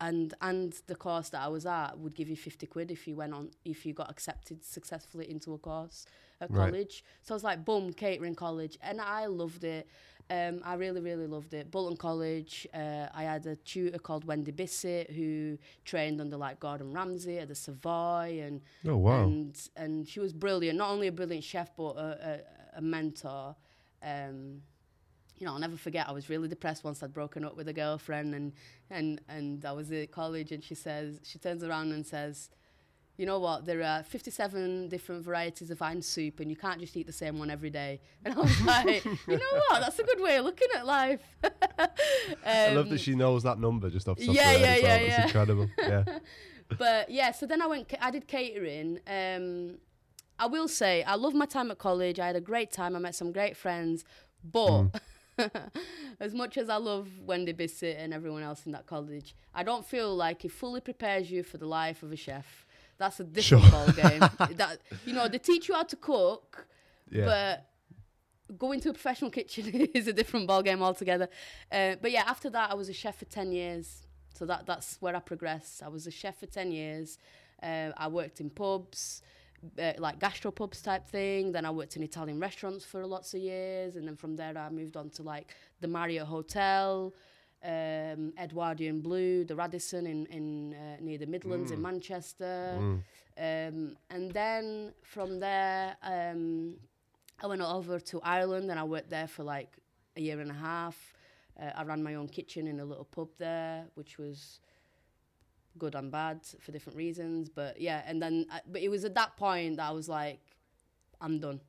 And and the course that I was at would give you 50 quid if you went on if you got accepted successfully into a course at Right. college. So I was like boom catering college. And I loved it. Um, I really really loved it. Bolton College uh, I had a tutor called Wendy Bissett who trained under like Gordon Ramsay at the Savoy and Oh wow. and and she was brilliant. Not only a brilliant chef but a, a, a mentor. Um, you know, I'll never forget. I was really depressed once I'd broken up with a girlfriend, and and and I was at college, and she says she turns around and says, "You know what? There are 57 different varieties of Heinz soup, and you can't just eat the same one every day." And I was like, "You know what? That's a good way of looking at life." I love Um, that she knows that number just off the top yeah, of her head yeah, as well. yeah, yeah. incredible. Yeah. but yeah, so then I went. I did catering. Um, I will say I love my time at college. I had a great time. I met some great friends, but. as much as I love Wendy Bissett and everyone else in that college, I don't feel like it fully prepares you for the life of a chef. That's a different Sure. ball game. that you know, they teach you how to cook, Yeah. but going to a professional kitchen is a different ball game altogether. Uh, but yeah, after that, I was a chef for ten years. So that that's where I progressed. I was a chef for ten years. Uh, I worked in pubs, uh, like gastropubs type thing. Then I worked in Italian restaurants for lots of years, and then from there I moved on to like the Marriott Hotel, um, Edwardian Blue, the Radisson in in uh, near the Midlands in Mm. Manchester. Mm. Um, and then from there, um, I went over to Ireland and I worked there for like a year and a half. Uh, I ran my own kitchen in a little pub there, which was good and bad for different reasons. But yeah, and then, I, but it was at that point that I was like, I'm done.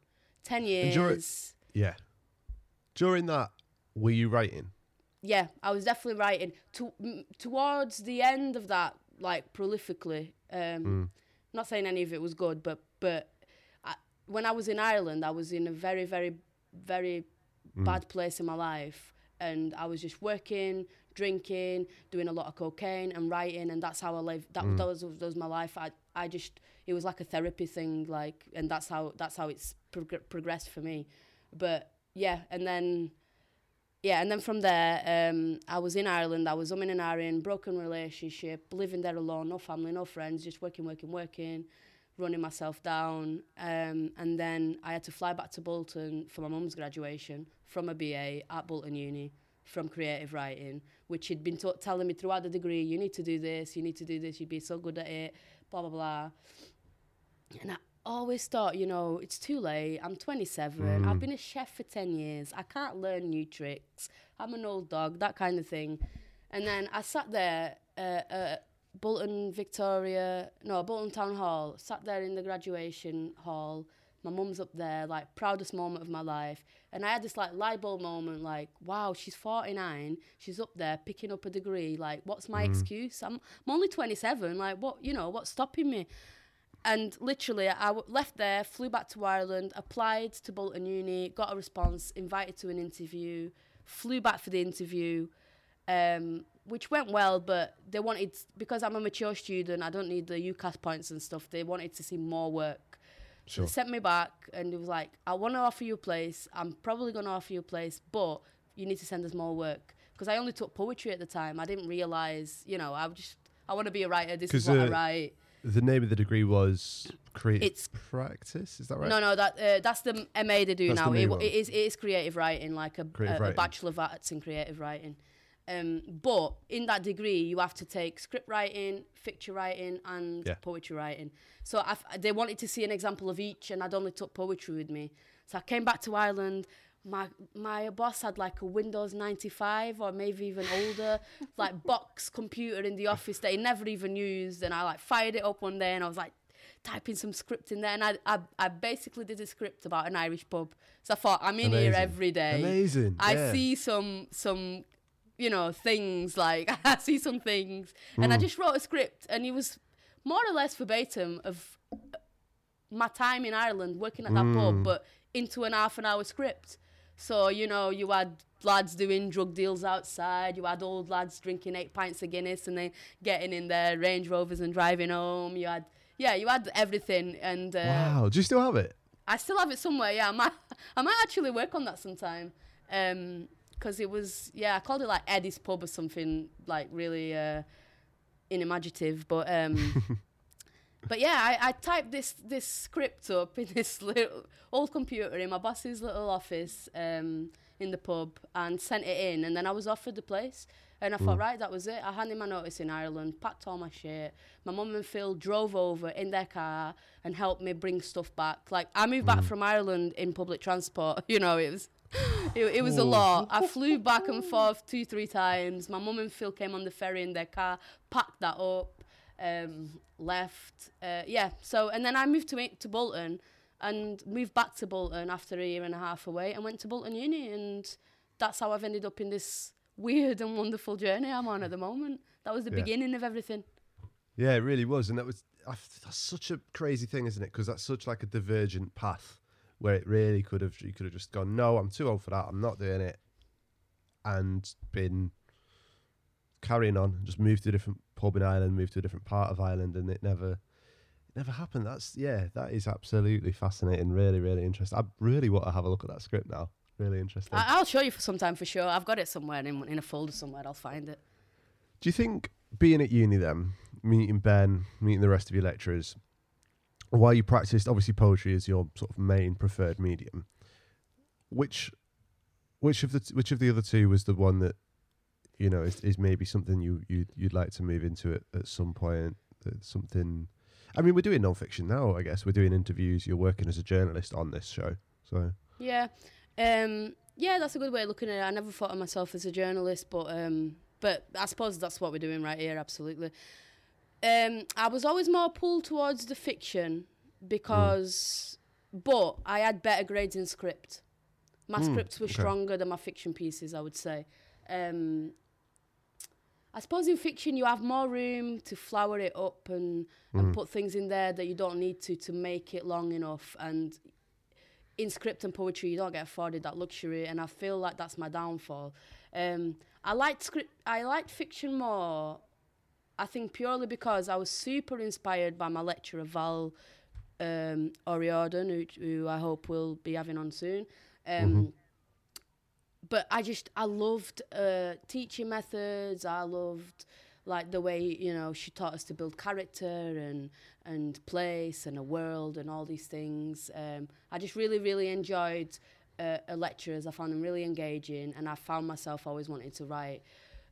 10 And during- years. Yeah. During that, were you writing? yeah, I was definitely writing. To, m- towards the end of that like prolifically. Um, Mm. Not saying any of it was good, but but I, when I was in Ireland, I was in a very very very Mm. bad place in my life, and I was just working, drinking, doing a lot of cocaine, and writing, and that's how I lived. That, Mm. that was that was my life. I I just it was like a therapy thing, like, and that's how that's how it's prog- progressed for me. But yeah, and then yeah, and then from there, um, I was in Ireland. I was umming and ahhing, broken relationship, living there alone, no family, no friends, just working, working, working, running myself down. Um, and then I had to fly back to Bolton for my mum's graduation from a BA at Bolton Uni from creative writing, which he'd been t- telling me throughout the degree, you need to do this, you need to do this, you'd be so good at it, blah, blah, blah. And I always thought, you know, it's too late. I'm 27. Mm. I've been a chef for 10 years. I can't learn new tricks. I'm an old dog, that kind of thing. And then I sat there uh, at Bolton Victoria, no, Bolton Town Hall, sat there in the graduation hall. My mum's up there, like, proudest moment of my life. And I had this, like, light bulb moment, like, wow, she's 49. She's up there picking up a degree. Like, what's my excuse? I'm, I'm only 27. Like, what, you know, what's stopping me? And literally, I w- left there, flew back to Ireland, applied to Bolton Uni, got a response, invited to an interview, flew back for the interview, um, which went well, but they wanted, because I'm a mature student, I don't need the UCAS points and stuff, they wanted to see more work. Sure. they sent me back and it was like, I want to offer you a place, I'm probably going to offer you a place, but you need to send us more work. Because I only took poetry at the time. I didn't realise, you know, I just, I want to be a writer, this is what I uh, write. The name of the degree was creative It's- practice. Is that right? No, no, that uh, that's the MA they do That's now. new It, it is it is creative writing, like a, a, a bachelor of arts in creative writing. Um, but in that degree, you have to take script writing, fiction writing, and Yeah. poetry writing. So I've, they wanted to see an example of each, and I'd only took poetry with me. So I came back to Ireland. My my boss had like a Windows 95 or maybe even older, like box computer in the office that he never even used. And I like fired it up one day, and I was like typing some script in there, and I I, I basically did a script about an Irish pub. So I thought I'm in here every day. Amazing. I yeah. see some some you know things like I see some things, and I Mm. just wrote a script, and it was more or less verbatim of my time in Ireland working at that Mm. pub, but into an half an hour script. So you know you had lads doing drug deals outside, you had old lads drinking eight pints of Guinness and then getting in their Range Rovers and driving home. You had yeah, you had everything, and uh, Wow. Do you still have it? I still have it somewhere. Yeah, I might, I might actually work on that sometime. Um 'cause it was, yeah, I called it like Eddie's Pub or something like really uh, unimaginative. But um, but yeah, I, I typed this this script up in this little old computer in my boss's little office um, in the pub and sent it in, and then I was offered the place. And I thought, right, that was it. I handed my notice in Ireland, packed all my shit. My mum and Phil drove over in their car and helped me bring stuff back. Like I moved back from Ireland in public transport. You know, it was it, it was a lot. I flew back and forth two, three times. My mum and Phil came on the ferry in their car, packed that up, um, left. Uh, yeah. So and then I moved to to Bolton and moved back to Bolton after a year and a half away and went to Bolton Uni and that's how I've ended up in this weird and wonderful journey I'm on at the moment. That was the Yeah. beginning of everything. Yeah, it really was, and that was that's such a crazy thing, isn't it? Because that's such like a divergent path where it really could have you could have just gone, no, I'm too old for that, I'm not doing it, and been carrying on, just moved to a different pub in Ireland, moved to a different part of Ireland, and it never. It never happened. That's yeah, that is absolutely fascinating. Really, really interesting. I really want to have a look at that script now. Really interesting. I- I'll show you for some time for sure. I've got it somewhere in, in a folder somewhere. I'll find it. Do you think being at uni then, meeting Ben, meeting the rest of your lecturers, while you practiced obviously poetry is your sort of main preferred medium, which which of the t- which of the other two was the one that you know is, is maybe something you you you'd like to move into at, at some point? Something. I mean, we're doing non-fiction now. I guess we're doing interviews. You're working as a journalist on this show, so Yeah, um, yeah, that's a good way of looking at it. I never thought of myself as a journalist, but um, but I suppose that's what we're doing right here. Absolutely. Um, I was always more pulled towards the fiction because, but I had better grades in script. My Mm, scripts were okay. stronger than my fiction pieces, I would say. Um, I suppose in fiction you have more room to flower it up and, and put things in there that you don't need to to make it long enough. And in script and poetry, you don't get afforded that luxury, and I feel like that's my downfall. Um, I liked script. I liked fiction more. I think purely because I was super inspired by my lecturer Val um, O'Riordan, who, who I hope we'll be having on soon. Um, But I just I loved uh, teaching methods. I loved like the way you know she taught us to build character and and place and a world and all these things. Um, I just really really enjoyed uh, lectures. I found them really engaging, and I found myself always wanting to write.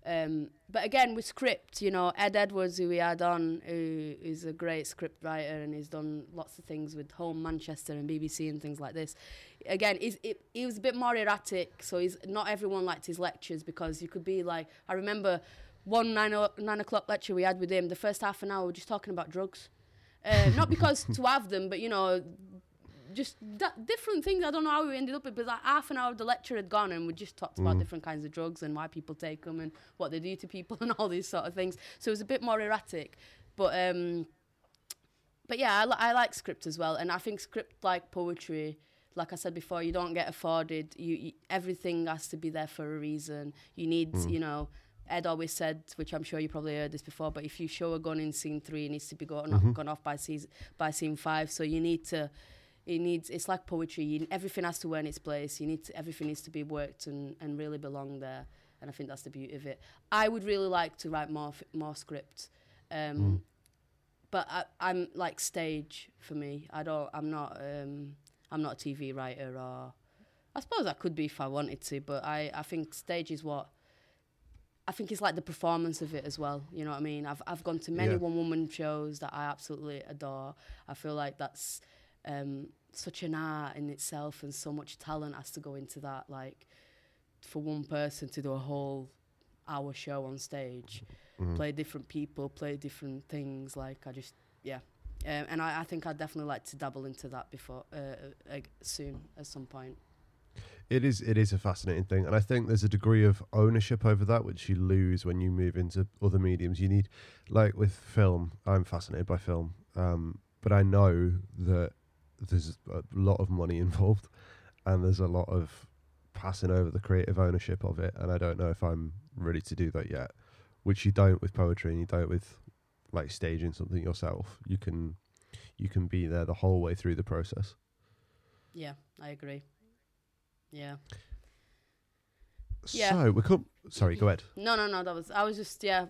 Um, but again, with script, you know, Ed Edwards, who we had on, who is a great script writer and he's done lots of things with Home Manchester and BBC and things like this. Again, he's, it, he was a bit more erratic, so he's not everyone liked his lectures because you could be like, I remember one nine, o- nine o'clock lecture we had with him, the first half an hour, we were just talking about drugs. Uh, not because to have them, but you know, just different things. I don't know how we ended up with, but like half an hour of the lecture had gone, and we just talked about different kinds of drugs and why people take them and what they do to people and all these sort of things. So it was a bit more erratic, but um, but yeah, I, li- I like script as well, and I think script like poetry. Like I said before, you don't get afforded. You, you everything has to be there for a reason. You need, you know. Ed always said, which I'm sure you probably heard this before, but if you show a gun in scene three, it needs to be gone, off, gone off by scene by scene five. So you need to it needs it's like poetry. You, everything has to earn its place. You need to, everything needs to be worked and, and really belong there. And i think that's the beauty of it. I would really like to write more f- more script um, but I, i'm like stage for me. I don't i'm not um, i'm not a tv writer or i suppose i could be if i wanted to but i, I think stage is what I think it's like the performance of it as well. You know what I mean? I've I've gone to many Yeah. one woman shows that I absolutely adore. I feel like that's um, such an art in itself, and so much talent has to go into that. Like for one person to do a whole hour show on stage, play different people, play different things. Like I just yeah, um, and I, I think I'd definitely like to dabble into that before uh, uh, soon at some point. It is it is a fascinating thing, and I think there's a degree of ownership over that which you lose when you move into other mediums. You need, like with film, I'm fascinated by film, um, but I know that there's a lot of money involved, and there's a lot of passing over the creative ownership of it, and I don't know if I'm ready to do that yet. Which you don't with poetry, and you don't with like staging something yourself. You can you can be there the whole way through the process. Yeah, I agree. Yeah. Yeah. So we could. Sorry, go ahead. No, no, no. That was. I was just. Yeah.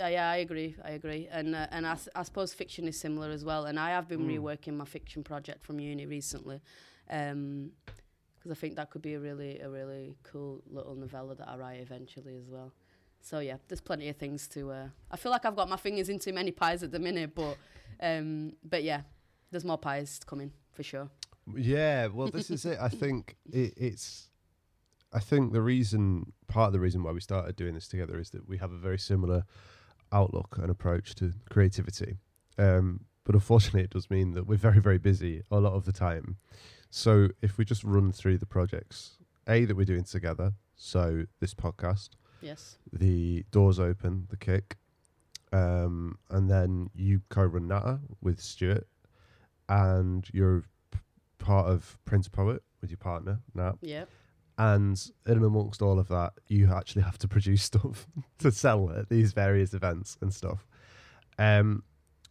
Uh, yeah, I agree. I agree. And uh, and I, I suppose fiction is similar as well. And I have been Mm. reworking my fiction project from uni recently, because I think that could be a really a really cool little novella that I write eventually as well. So yeah, there's plenty of things to. Uh, I feel like I've got my fingers in too many pies at the minute, but um, but yeah, there's more pies coming for sure. Yeah, well, this is it. I think it, it's. I think the reason, part of the reason why we started doing this together is that we have a very similar outlook and approach to creativity. Um, but unfortunately, it does mean that we're very, very busy a lot of the time. So if we just run through the projects, A, that we're doing together, so this podcast, Yes. the Doors Open, the Kick, um, and then you co-run Natter with Stuart, and you're part of Prince Poet with your partner now. Yeah. and in and amongst all of that, you actually have to produce stuff to sell at these various events and stuff. Um,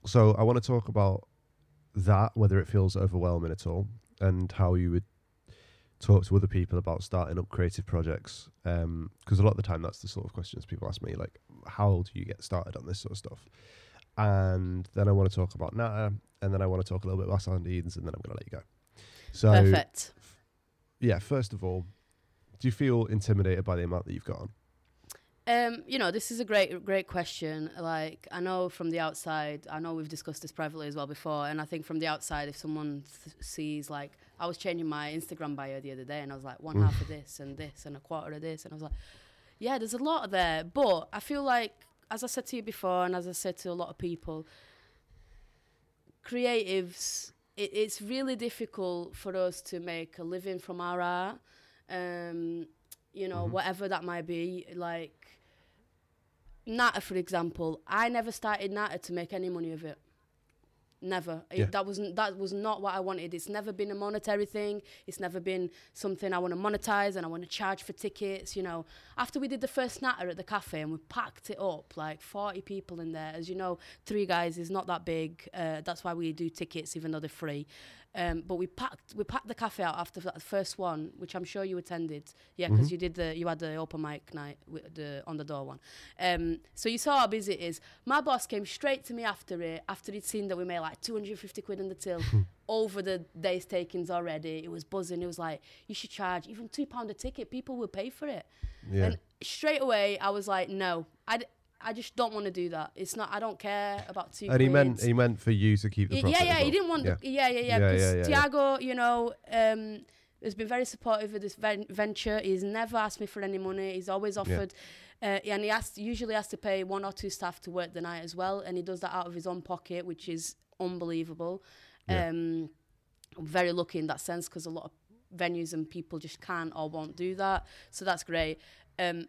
so I want to talk about that, whether it feels overwhelming at all, and how you would talk to other people about starting up creative projects. Because a lot of the time, that's the sort of questions people ask me, like, how do you get started on this sort of stuff? And then I want to talk about Natter, and then I want to talk a little bit about Sardines, and then I'm going to let you go. So, Perfect. yeah, first of all, do you feel intimidated by the amount that you've got on? Um, you know, this is a great, great question. Like, I know from the outside, I know we've discussed this privately as well before, and I think from the outside, if someone th- sees, like, I was changing my Instagram bio the other day, and I was like, one half of this and this and a quarter of this, and I was like, yeah, there's a lot there, but I feel like, as I said to you before, and as I said to a lot of people, creatives, it, it's really difficult for us to make a living from our art. Um, you know, whatever that might be, like Natter, for example, I never started Natter to make any money of it. Never. It- that wasn't that was not what I wanted. It's never been a monetary thing. It's never been something I want to monetize and I want to charge for tickets. You know, after we did the first natter at the cafe and we packed it up, like forty people in there. As you know, three guys is not that big. Uh, that's why we do tickets, even though they're free. Um, but we packed we packed the cafe out after that first one, which I'm sure you attended. Yeah, because you did the you had the open mic night with the on the door one. Um, so you saw how busy it is. My boss came straight to me after it, after he'd seen that we made like 250 quid in the till over the day's takings already. It was buzzing. It was like you should charge even two pound a ticket. People will pay for it. Yeah. And straight away I was like, no, I. d- I just don't want to do that. It's not. I don't care about two. And he meant he meant for you to keep the yeah, yeah, well. he didn't want Yeah. the yeah, yeah, yeah. Yeah, yeah, yeah, yeah. Tiago, you know, um, has been very supportive of this ven- venture. He's never asked me for any money. He's always offered, uh, and he asked usually has to pay one or two staff to work the night as well, and he does that out of his own pocket, which is unbelievable. Yeah. Um, I'm very lucky in that sense because a lot of venues and people just can't or won't do that, so that's great. Um,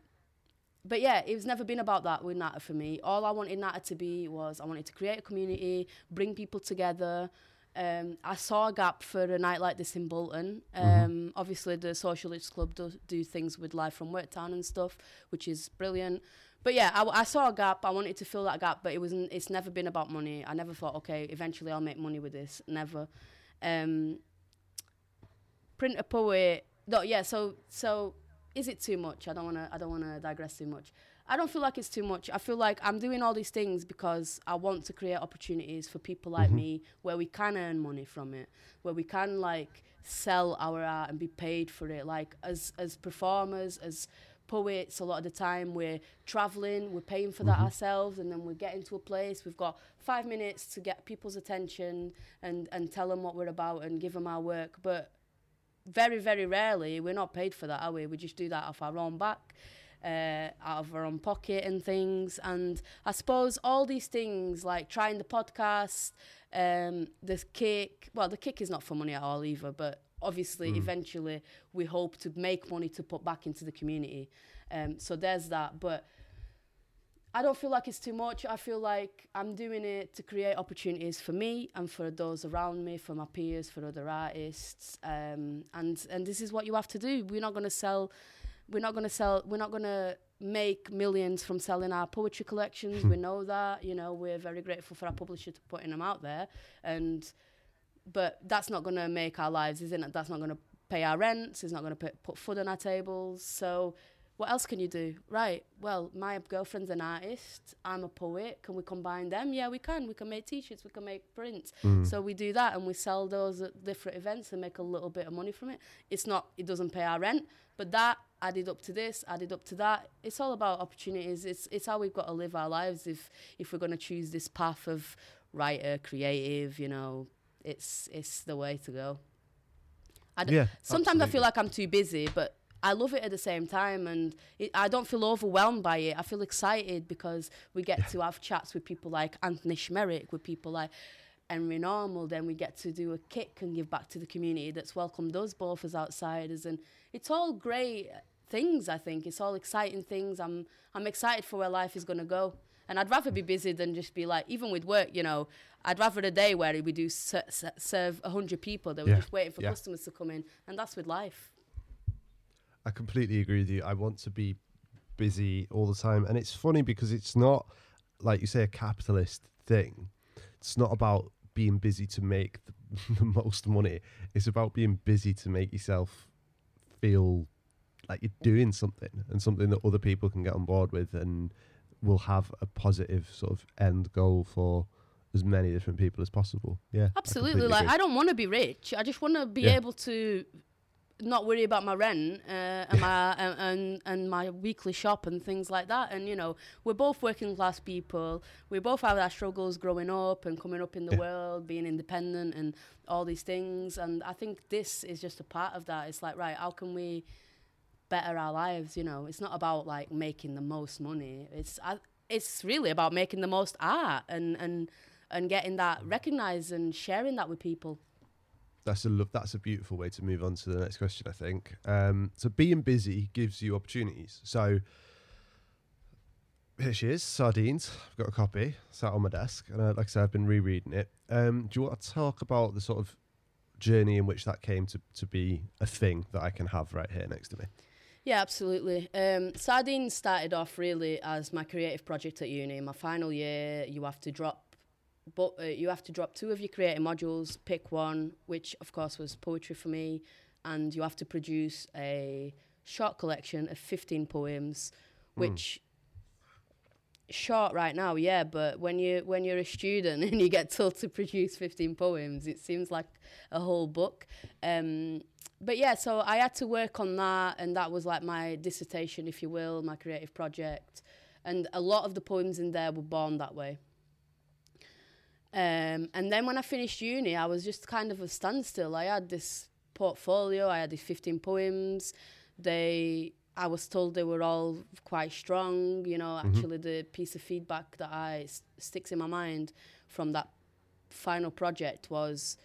but yeah, it's never been about that with Natter for me. All I wanted Natter to be was I wanted to create a community, bring people together. Um, I saw a gap for a night like this in Bolton. Um, Obviously, the Socialist Club does do things with Live from Worktown and stuff, which is brilliant. But yeah, I, I saw a gap. I wanted to fill that gap, but it wasn't. It's never been about money. I never thought, okay, eventually I'll make money with this. Never. Um, print a poet. No, yeah. So so is it too much? I don't want to. I don't want to digress too much. I don't feel like it's too much. I feel like I'm doing all these things because I want to create opportunities for people like mm-hmm. me where we can earn money from it, where we can like sell our art and be paid for it. Like as as performers, as poets, a lot of the time we're traveling, we're paying for that mm-hmm. ourselves, and then we get into a place. We've got five minutes to get people's attention and and tell them what we're about and give them our work, but very, very rarely we're not paid for that, are we? We just do that off our own back, uh, out of our own pocket and things. And I suppose all these things, like trying the podcast, um, the kick. Well, the kick is not for money at all either, but obviously, eventually, we hope to make money to put back into the community. Um, so there's that, but. I don't feel like it's too much. I feel like I'm doing it to create opportunities for me and for those around me, for my peers, for other artists. Um, and and this is what you have to do. We're not going to sell. We're not going to sell. We're not going to make millions from selling our poetry collections. we know that. You know, we're very grateful for our publisher to putting them out there. And but that's not going to make our lives, isn't it? That's not going to pay our rents. It's not going to put, put food on our tables. So what else can you do? Right. Well, my girlfriend's an artist. I'm a poet. Can we combine them? Yeah, we can. We can make t-shirts. We can make prints. Mm. So we do that and we sell those at different events and make a little bit of money from it. It's not. It doesn't pay our rent, but that added up to this, added up to that. It's all about opportunities. It's it's how we've got to live our lives. If if we're going to choose this path of writer, creative, you know, it's it's the way to go. I d- Yeah, sometimes I feel like I'm too busy, but I love it at the same time, and it, I don't feel overwhelmed by it. I feel excited because we get to have chats with people like Anthony Szmierek, with people like Henry Normal. Then we get to do a kick and give back to the community that's welcomed us both as outsiders, and it's all great things. I think it's all exciting things. I'm I'm excited for where life is going to go. And I'd rather be busy than just be like, even with work, you know, I'd rather a day where we do ser- ser- serve 100 people that we're just waiting for yeah. customers to come in. And that's with life. I completely agree with you. I want to be busy all the time. And it's funny because it's not, like you say, a capitalist thing. It's not about being busy to make the, the most money. It's about being busy to make yourself feel like you're doing something and something that other people can get on board with and will have a positive sort of end goal for as many different people as possible. Yeah. Absolutely. completely Like, agree. I don't want to be rich. I just want to be Yeah. able to not worry about my rent uh, and my and, and and my weekly shop and things like that. And you know, we're both working class people. We both have our struggles growing up and coming up in the Yeah. world, being independent and all these things. And I think this is just a part of that. It's like, right, how can we better our lives? You know, it's not about like making the most money. It's I, it's really about making the most art and and and getting that recognized and sharing that with people. That's a lo- that's a beautiful way to move on to the next question. I think. Um, so being busy gives you opportunities. So here she is, Sardines. I've got a copy sat on my desk, and uh, like I said, I've been rereading it. Um, do you want to talk about the sort of journey in which that came to, to be a thing that I can have right here next to me? Yeah, absolutely. Um, Sardines started off really as my creative project at uni. My final year, you have to drop, but uh, you have to drop two of your creative modules. Pick one, which of course was poetry for me, and you have to produce a short collection of fifteen poems, which. Short right now, yeah, but when you when you're a student and you get told to produce 15 poems, it seems like a whole book. Um, but yeah, so I had to work on that, and that was like my dissertation, if you will, my creative project. And a lot of the poems in there were born that way. Um, and then when I finished uni, I was just kind of a standstill. I had this portfolio, I had these 15 poems. They, I was told they were all quite strong. You know, actually, the piece of feedback that I s- sticks in my mind from that final project was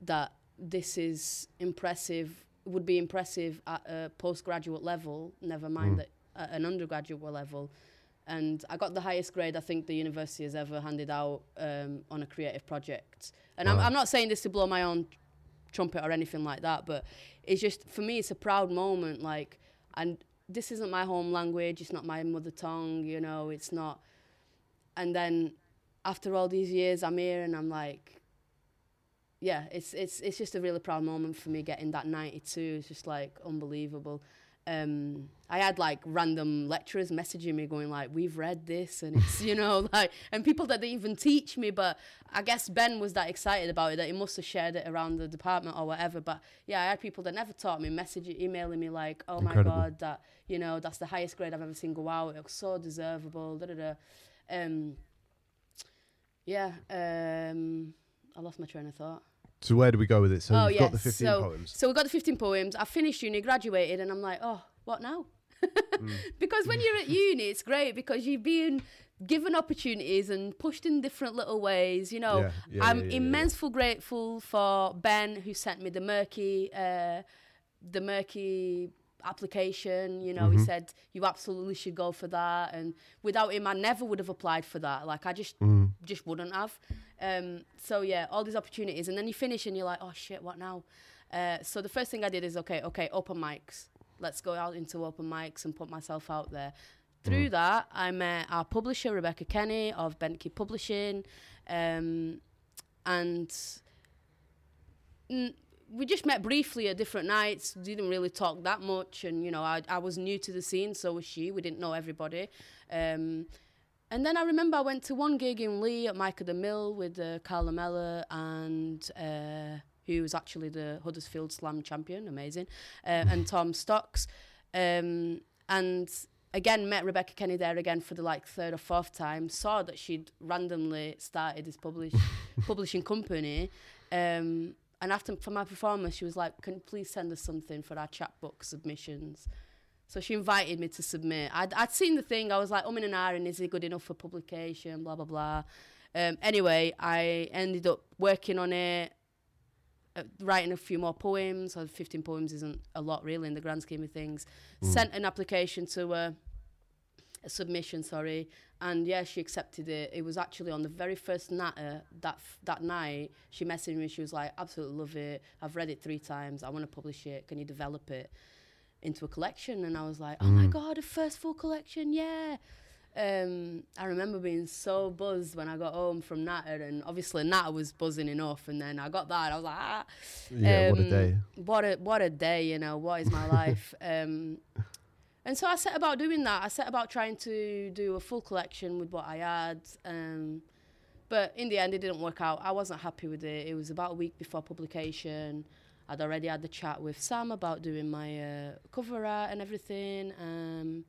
that this is impressive would be impressive at a postgraduate level never mind Mm. that at an undergraduate level and I got the highest grade I think the university has ever handed out um, on a creative project and I'm, I'm not saying this to blow my own trumpet or anything like that but it's just for me it's a proud moment like and this isn't my home language it's not my mother tongue you know it's not and then after all these years I'm here and I'm like yeah, it's it's it's just a really proud moment for me getting that 92. It's just like unbelievable. Um, I had like random lecturers messaging me going like, "We've read this," and it's you know like, and people that didn't even teach me. But I guess Ben was that excited about it that he must have shared it around the department or whatever. But yeah, I had people that never taught me messaging, emailing me like, "Oh Incredible. my god, that you know that's the highest grade I've ever seen go out. It was so deservable." Da da da. Um, yeah, um, I lost my train of thought. So where do we go with it? So Oh, you've got the 15 So- poems. So we got the 15 poems. I finished uni, graduated, and I'm like, oh, what now? Mm. because when you're at uni, it's great because you've been given opportunities and pushed in different little ways. You know, Yeah, yeah, I'm yeah. immensely grateful for Ben who sent me the Merky, uh, the Merky application. You know, Mm-hmm. he said you absolutely should go for that, and without him, I never would have applied for that. Like I just Mm. just wouldn't have. Um, so yeah, all these opportunities, and then you finish and you're like, oh shit, what now? Uh, so the first thing I did is okay, okay, open mics. Let's go out into open mics and put myself out there. Through that, I met our publisher Rebecca Kenny of Bent Key Publishing, um, and mm, we just met briefly at different nights. Didn't really talk that much, and you know, I I was new to the scene, so was she. We didn't know everybody. Um, and then I remember I went to one gig in Lee at Micah the Mill with uh, Carl and uh, who was actually the Huddersfield Slam champion, amazing, uh, and Tom Stocks. Um, and again, met Rebecca Kenny there again for the like third or fourth time. Saw that she'd randomly started this publish publishing company. Um, and after for my performance, she was like, "Can you please send us something for our chapbook submissions?" So she invited me to submit. I'd, I'd seen the thing. I was like, umming and ahhing, is it good enough for publication? Blah, blah, blah. Um, anyway, I ended up working on it, uh, writing a few more poems. So 15 poems isn't a lot, really, in the grand scheme of things. Sent an application to her, a submission, sorry. And yeah, she accepted it. It was actually on the very first natter that f- that night. She messaged me. She was like, "Absolutely love it. I've read it three times. I want to publish it. Can you develop it into a collection?" And I was like, "Oh my god, a first full collection! Yeah." Um, I remember being so buzzed when I got home from Natter, and obviously Natter was buzzing enough. And then I got that, I was like, "Ah." Yeah, what a Um, day. what a what a day you know what is my life um and so i set about doing that i set about trying to do a full collection with what i had um but in the end it didn't work out i wasn't happy with it it was about a week before publication i'd already had the chat with sam about doing my uh, cover art and everything um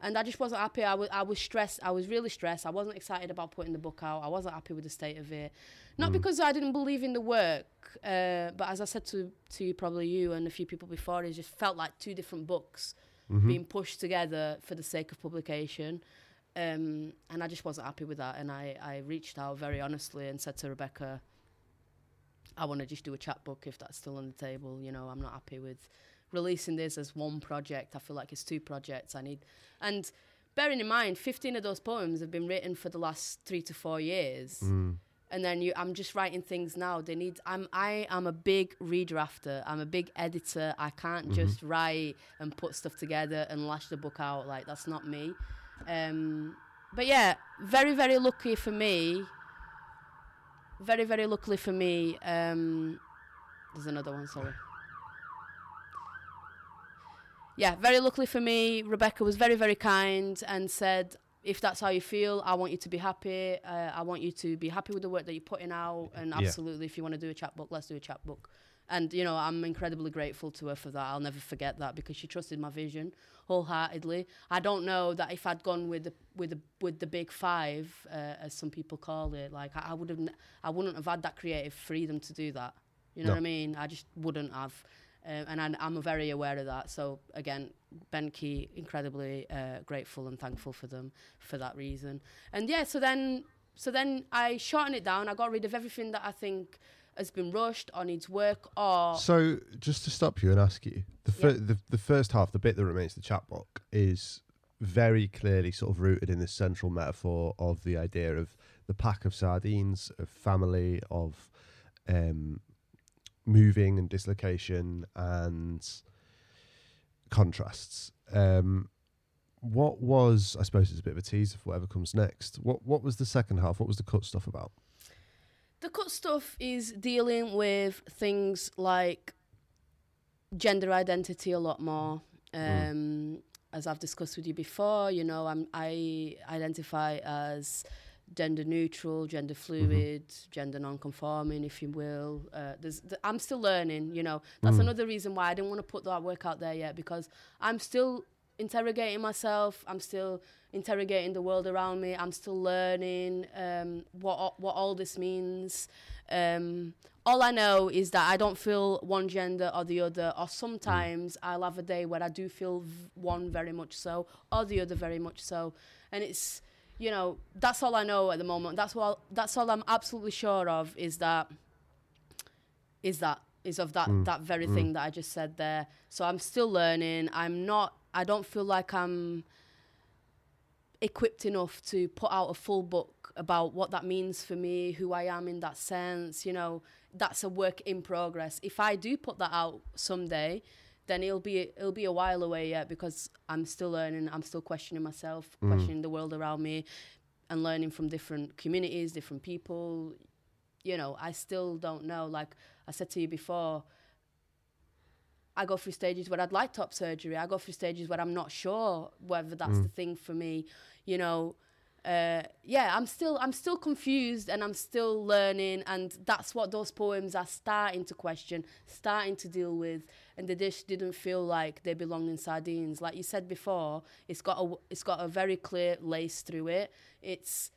and I just wasn't happy. I was, I was stressed. I was really stressed. I wasn't excited about putting the book out. I wasn't happy with the state of it. Not because I didn't believe in the work, uh, but as I said to to you, probably you and a few people before, it just felt like two different books Mm-hmm. being pushed together for the sake of publication. Um, and I just wasn't happy with that. And I, I reached out very honestly and said to Rebecca, I want to just do a chapbook if that's still on the table. You know, I'm not happy with releasing this as one project. I feel like it's two projects. I need, and bearing in mind, 15 of those poems have been written for the last three to four years. Mm. And then you, I'm just writing things now. They need. I'm. I am a big redrafter. I'm a big editor. I can't just write and put stuff together and lash the book out. Like that's not me. Um, but yeah, very very lucky for me. Very very luckily for me. Um, there's another one. Sorry. Yeah, very luckily for me, Rebecca was very very kind and said, if that's how you feel, I want you to be happy. Uh, I want you to be happy with the work that you're putting out. And Yeah. absolutely, if you want to do a chapbook, let's do a chapbook. And you know, I'm incredibly grateful to her for that. I'll never forget that because she trusted my vision wholeheartedly. I don't know that if I'd gone with the with the with the big five, uh, as some people call it, like I, I would have, I wouldn't have had that creative freedom to do that. You know No. what I mean? I just wouldn't have. Um, and I, I'm very aware of that. So again, Bent Key, incredibly uh, grateful and thankful for them for that reason. And yeah, so then, so then I shortened it down. I got rid of everything that I think has been rushed or needs work or So, just to stop you and ask you, the, fir- Yeah. the the first half, the bit that remains the chapbook, is very clearly sort of rooted in this central metaphor of the idea of the pack of sardines, of family, of um, moving and dislocation and contrasts. Um, what was, I suppose, it's a bit of a teaser for whatever comes next. What what was the second half? What was the cut stuff about? The cut stuff is dealing with things like gender identity a lot more. Mm. Um, As I've discussed with you before, you know, I'm, I identify as gender neutral, gender fluid, gender non-conforming, if you will. Uh, there's, th- I'm still learning. You know, that's Mm. another reason why I didn't want to put that work out there yet because I'm still interrogating myself. I'm still interrogating the world around me. I'm still learning um, what what all this means. Um, all I know is that I don't feel one gender or the other, or sometimes I'll have a day where I do feel v- one very much so, or the other very much so, and it's you know that's all I know at the moment. That's what that's all I'm absolutely sure of is that is that is of that mm. that very mm. thing that I just said there. So I'm still learning. I'm not. I don't feel like I'm equipped enough to put out a full book about what that means for me, who I am in that sense. You know, that's a work in progress. If I do put that out someday, then it'll be it'll be a while away yet because I'm still learning. I'm still questioning myself, mm. questioning the world around me, and learning from different communities, different people. You know, I still don't know. Like I said to you before, I go through stages where I'd like top surgery. I go through stages where I'm not sure whether that's mm. the thing for me. You know, uh, yeah, I'm still I'm still confused and I'm still learning, and that's what those poems are starting to question, starting to deal with, and the dish didn't feel like they belonged in sardines. Like you said before, it's got a it's got a very clear lace through it. It's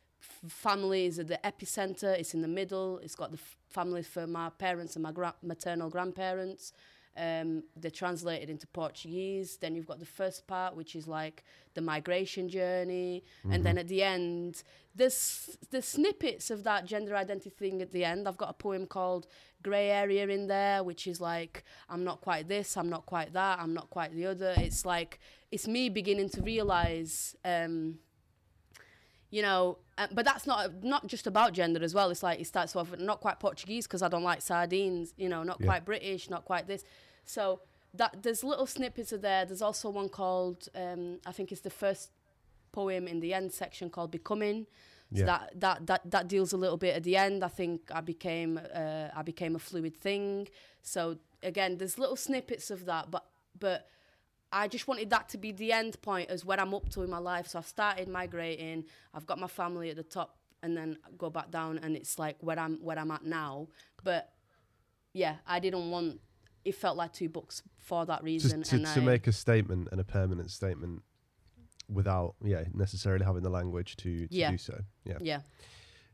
family is at the epicenter. It's in the middle. It's got the f- family for my parents and my gra- maternal grandparents. Um, they're translated into Portuguese. Then you've got the first part, which is like the migration journey, and then at the end, there's the snippets of that gender identity thing at the end. I've got a poem called "Gray Area" in there, which is like I'm not quite this, I'm not quite that, I'm not quite the other. It's like it's me beginning to realize. Um, you know, uh, but that's not not just about gender as well. It's like it starts off not quite Portuguese because I don't like sardines. You know, not Yeah. quite British, not quite this. So that there's little snippets of there. There's also one called um, I think it's the first poem in the end section called "Becoming." So Yeah. that, that that that deals a little bit at the end. I think I became uh, I became a fluid thing. So again, there's little snippets of that, but but I just wanted that to be the end point as where I'm up to in my life. So I've started migrating. I've got my family at the top, and then go back down, and it's like where I'm where I'm at now. But yeah, I didn't want. It felt like two books for that reason. Just to, and to I, make a statement and a permanent statement without, yeah, necessarily having the language to, to Yeah. do so. Yeah. yeah,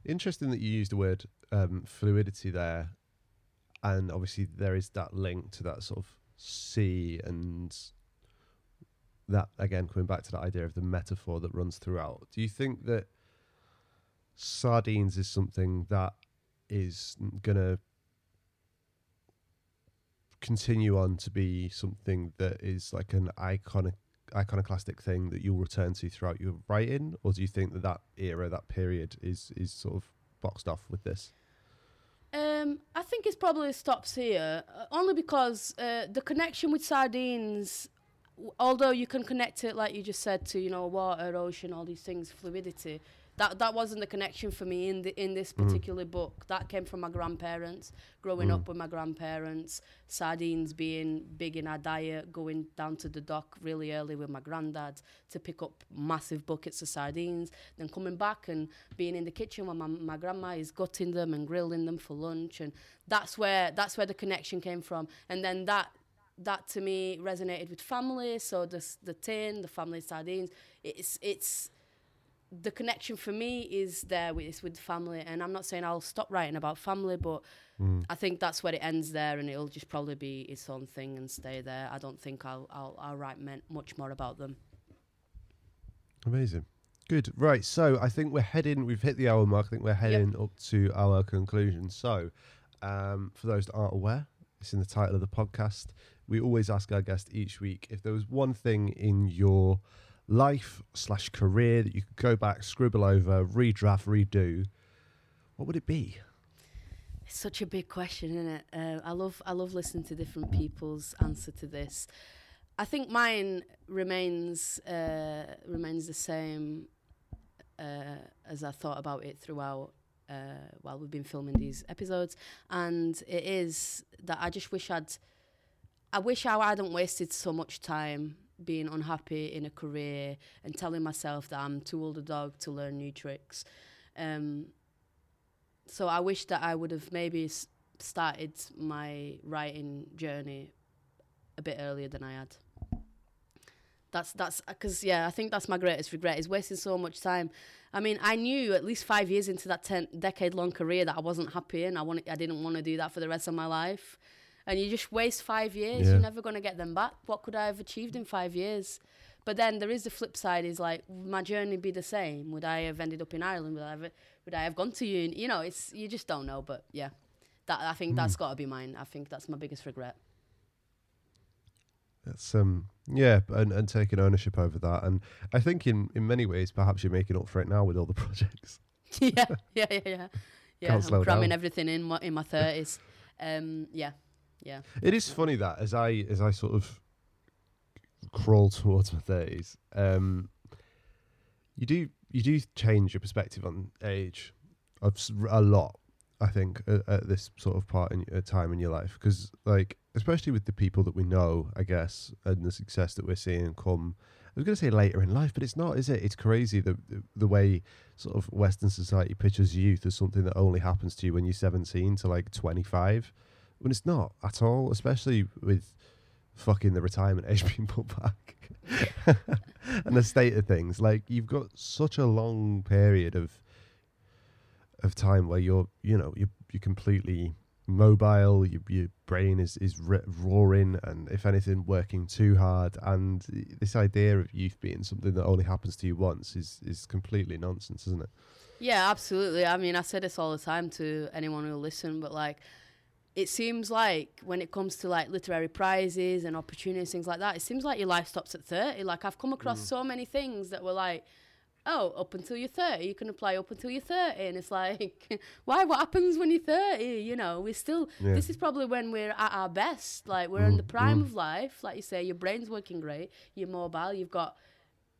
Interesting that you used the word um, fluidity there, and obviously there is that link to that sort of sea and that again coming back to that idea of the metaphor that runs throughout. Do you think that sardines is something that is gonna continue on to be something that is like an iconic iconoclastic thing that you'll return to throughout your writing, or do you think that that era, that period, is is sort of boxed off with this? Um, I think it probably stops here, uh, only because uh, the connection with sardines, although you can connect it, like you just said, to you know water, ocean, all these things, fluidity. That that wasn't the connection for me in the in this Mm. particular book. That came from my grandparents, growing Mm. up with my grandparents, sardines being big in our diet, going down to the dock really early with my granddad to pick up massive buckets of sardines, then coming back and being in the kitchen when my, my grandma is gutting them and grilling them for lunch and that's where that's where the connection came from and then that that to me resonated with family so the the tin the family sardines it's it's the connection for me is there with with family and I'm not saying I'll stop writing about family but Mm. I think that's where it ends there and it'll just probably be its own thing and stay there I don't think I'll I'll, I'll write much more about them Amazing. Good. Right. So I think we're heading, we've hit the hour mark. I think we're heading up to our conclusion. So, um, for those that aren't aware, it's in the title of the podcast. We always ask our guest each week if there was one thing in your life slash career that you could go back, scribble over, redraft, redo, what would it be? It's such a big question, isn't it? Uh, I love I love listening to different people's answer to this. I think mine remains uh, remains the same uh, as I thought about it throughout uh, while we've been filming these episodes, and it is that I just wish I'd I wish I hadn't wasted so much time being unhappy in a career and telling myself that I'm too old a dog to learn new tricks. Um, so I wish that I would have maybe started my writing journey a bit earlier than I had. That's that's because yeah, I think that's my greatest regret is wasting so much time. I mean, I knew at least five years into that ten decade long career that I wasn't happy and I wanted, I didn't want to do that for the rest of my life. And you just waste five years, Yeah. you're never going to get them back. What could I have achieved in five years? But then there is the flip side is like, would my journey be the same? Would I have ended up in Ireland? Would I have, would I have gone to uni? You know, it's you just don't know. But yeah, that I think that's got to be mine. I think that's my biggest regret. That's um yeah, and, and taking ownership over that. And I think in, in many ways perhaps you're making up for it now with all the projects. yeah, yeah, yeah, yeah. Yeah, Can't I'm cramming down. everything in my, in my thirties. Um, yeah, yeah. It is funny that as I as I sort of crawl towards my thirties, um, you do you do change your perspective on age of a lot. I think at, at this sort of part in uh, time in your life, because like especially with the people that we know, I guess, and the success that we're seeing come. I was going to say later in life, but it's not, is it? It's crazy the- the way sort of Western society pictures youth as something that only happens to you when you're 17 to like 25 when it's not at all, especially with fucking the retirement age being put back and the state of things. Like you've got such a long period of of time where you're, you know, you're you're completely mobile. Your your brain is is r- roaring, and if anything, working too hard. And this idea of youth being something that only happens to you once is is completely nonsense, isn't it? Yeah, absolutely. I mean, I say this all the time to anyone who'll listen, but like, it seems like when it comes to like literary prizes and opportunities, things like that, it seems like your life stops at 30. Like, I've come across mm. so many things that were like, oh, up until you're 30, you can apply up until you're 30. And it's like, why? What happens when you're 30? You know, we're still, Yeah. this is probably when we're at our best. Like, we're in the mm, prime mm. of life. Like you say, your brain's working great, you're mobile, you've got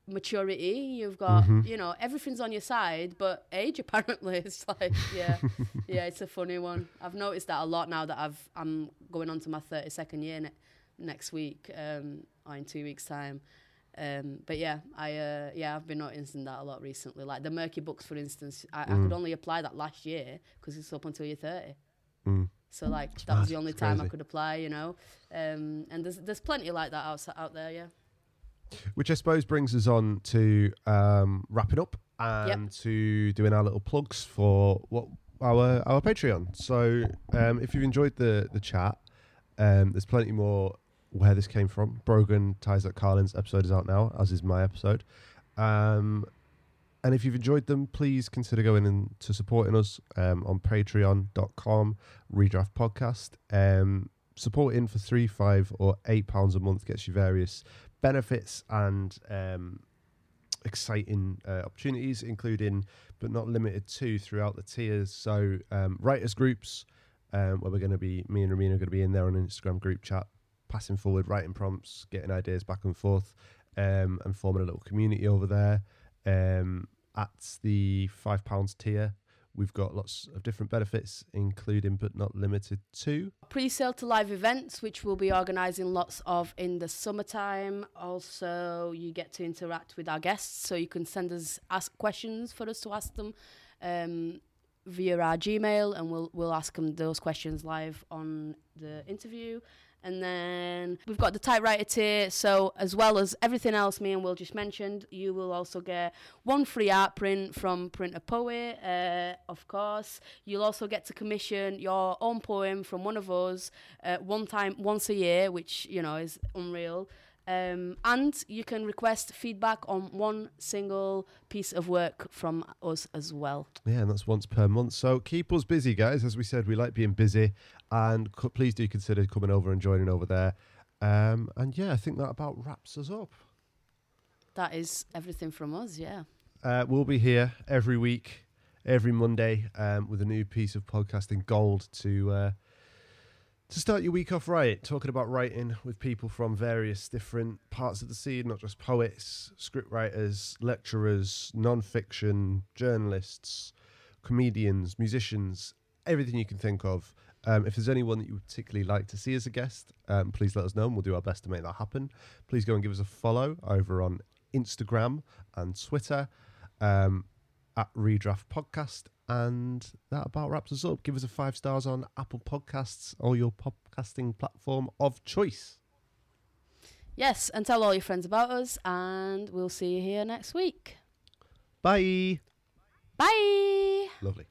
maturity you've got you know everything's on your side but age apparently it's like yeah. Yeah it's a funny one. I've noticed that a lot now that i've i'm going on to my 32nd year ne- next week um or in two weeks time. Um but yeah i uh yeah i've been noticing that a lot recently. Like the Merky books for instance i, I could only apply that last year because it's up until you're 30 Mm. so like that was the only It's time i could apply you know? Um and there's there's plenty like that out, out there yeah Which I suppose brings us on to um, wrapping up and to doing our little plugs for what our our Patreon. So um, if you've enjoyed the the chat, um, there's plenty more where this came from. Brogan ties up Carlin's episode is out now, as is my episode. Um, and if you've enjoyed them, please consider going in to supporting us um, on patreon.com, redraft podcast. Um, supporting for three, five, or eight pounds a month gets you various benefits and um, exciting uh, opportunities, including but not limited to throughout the tiers. So, um, writers groups, um, where we're going to be, me and Romina are going to be in there on Instagram group chat, passing forward, writing prompts, getting ideas back and forth, um, and forming a little community over there. Um, at the five pounds tier, we've got lots of different benefits, including but not limited to pre-sale to live events, which we'll be organising lots of in the summertime. Also, you get to interact with our guests, so you can send us ask questions for us to ask them. Um, via our Gmail, and we'll we'll ask them those questions live on the interview. And then we've got the typewriter tier. So, as well as everything else me and Will just mentioned, you will also get one free art print from Print a Poet, uh, of course. You'll also get to commission your own poem from one of us uh, one time, once a year, which, you know, is unreal. Um, and you can request feedback on one single piece of work from us as well. Yeah, and that's once per month. So keep us busy, guys. As we said, we like being busy, and co- please do consider coming over and joining over there. Um, and yeah, I think that about wraps us up. That is everything from us, yeah. Uh, we'll be here every week, every Monday, um, with a new piece of podcasting gold to uh, to start your week off right, talking about writing with people from various different parts of the scene, not just poets, scriptwriters, lecturers, non-fiction, journalists, comedians, musicians, everything you can think of. Um, if there's anyone that you would particularly like to see as a guest, um, please let us know and we'll do our best to make that happen. Please go and give us a follow over on Instagram and Twitter um, at Redraft Podcast. And that about wraps us up. Give us a five stars on Apple Podcasts or your podcasting platform of choice. Yes, and tell all your friends about us, and we'll see you here next week. Bye. Bye. Lovely.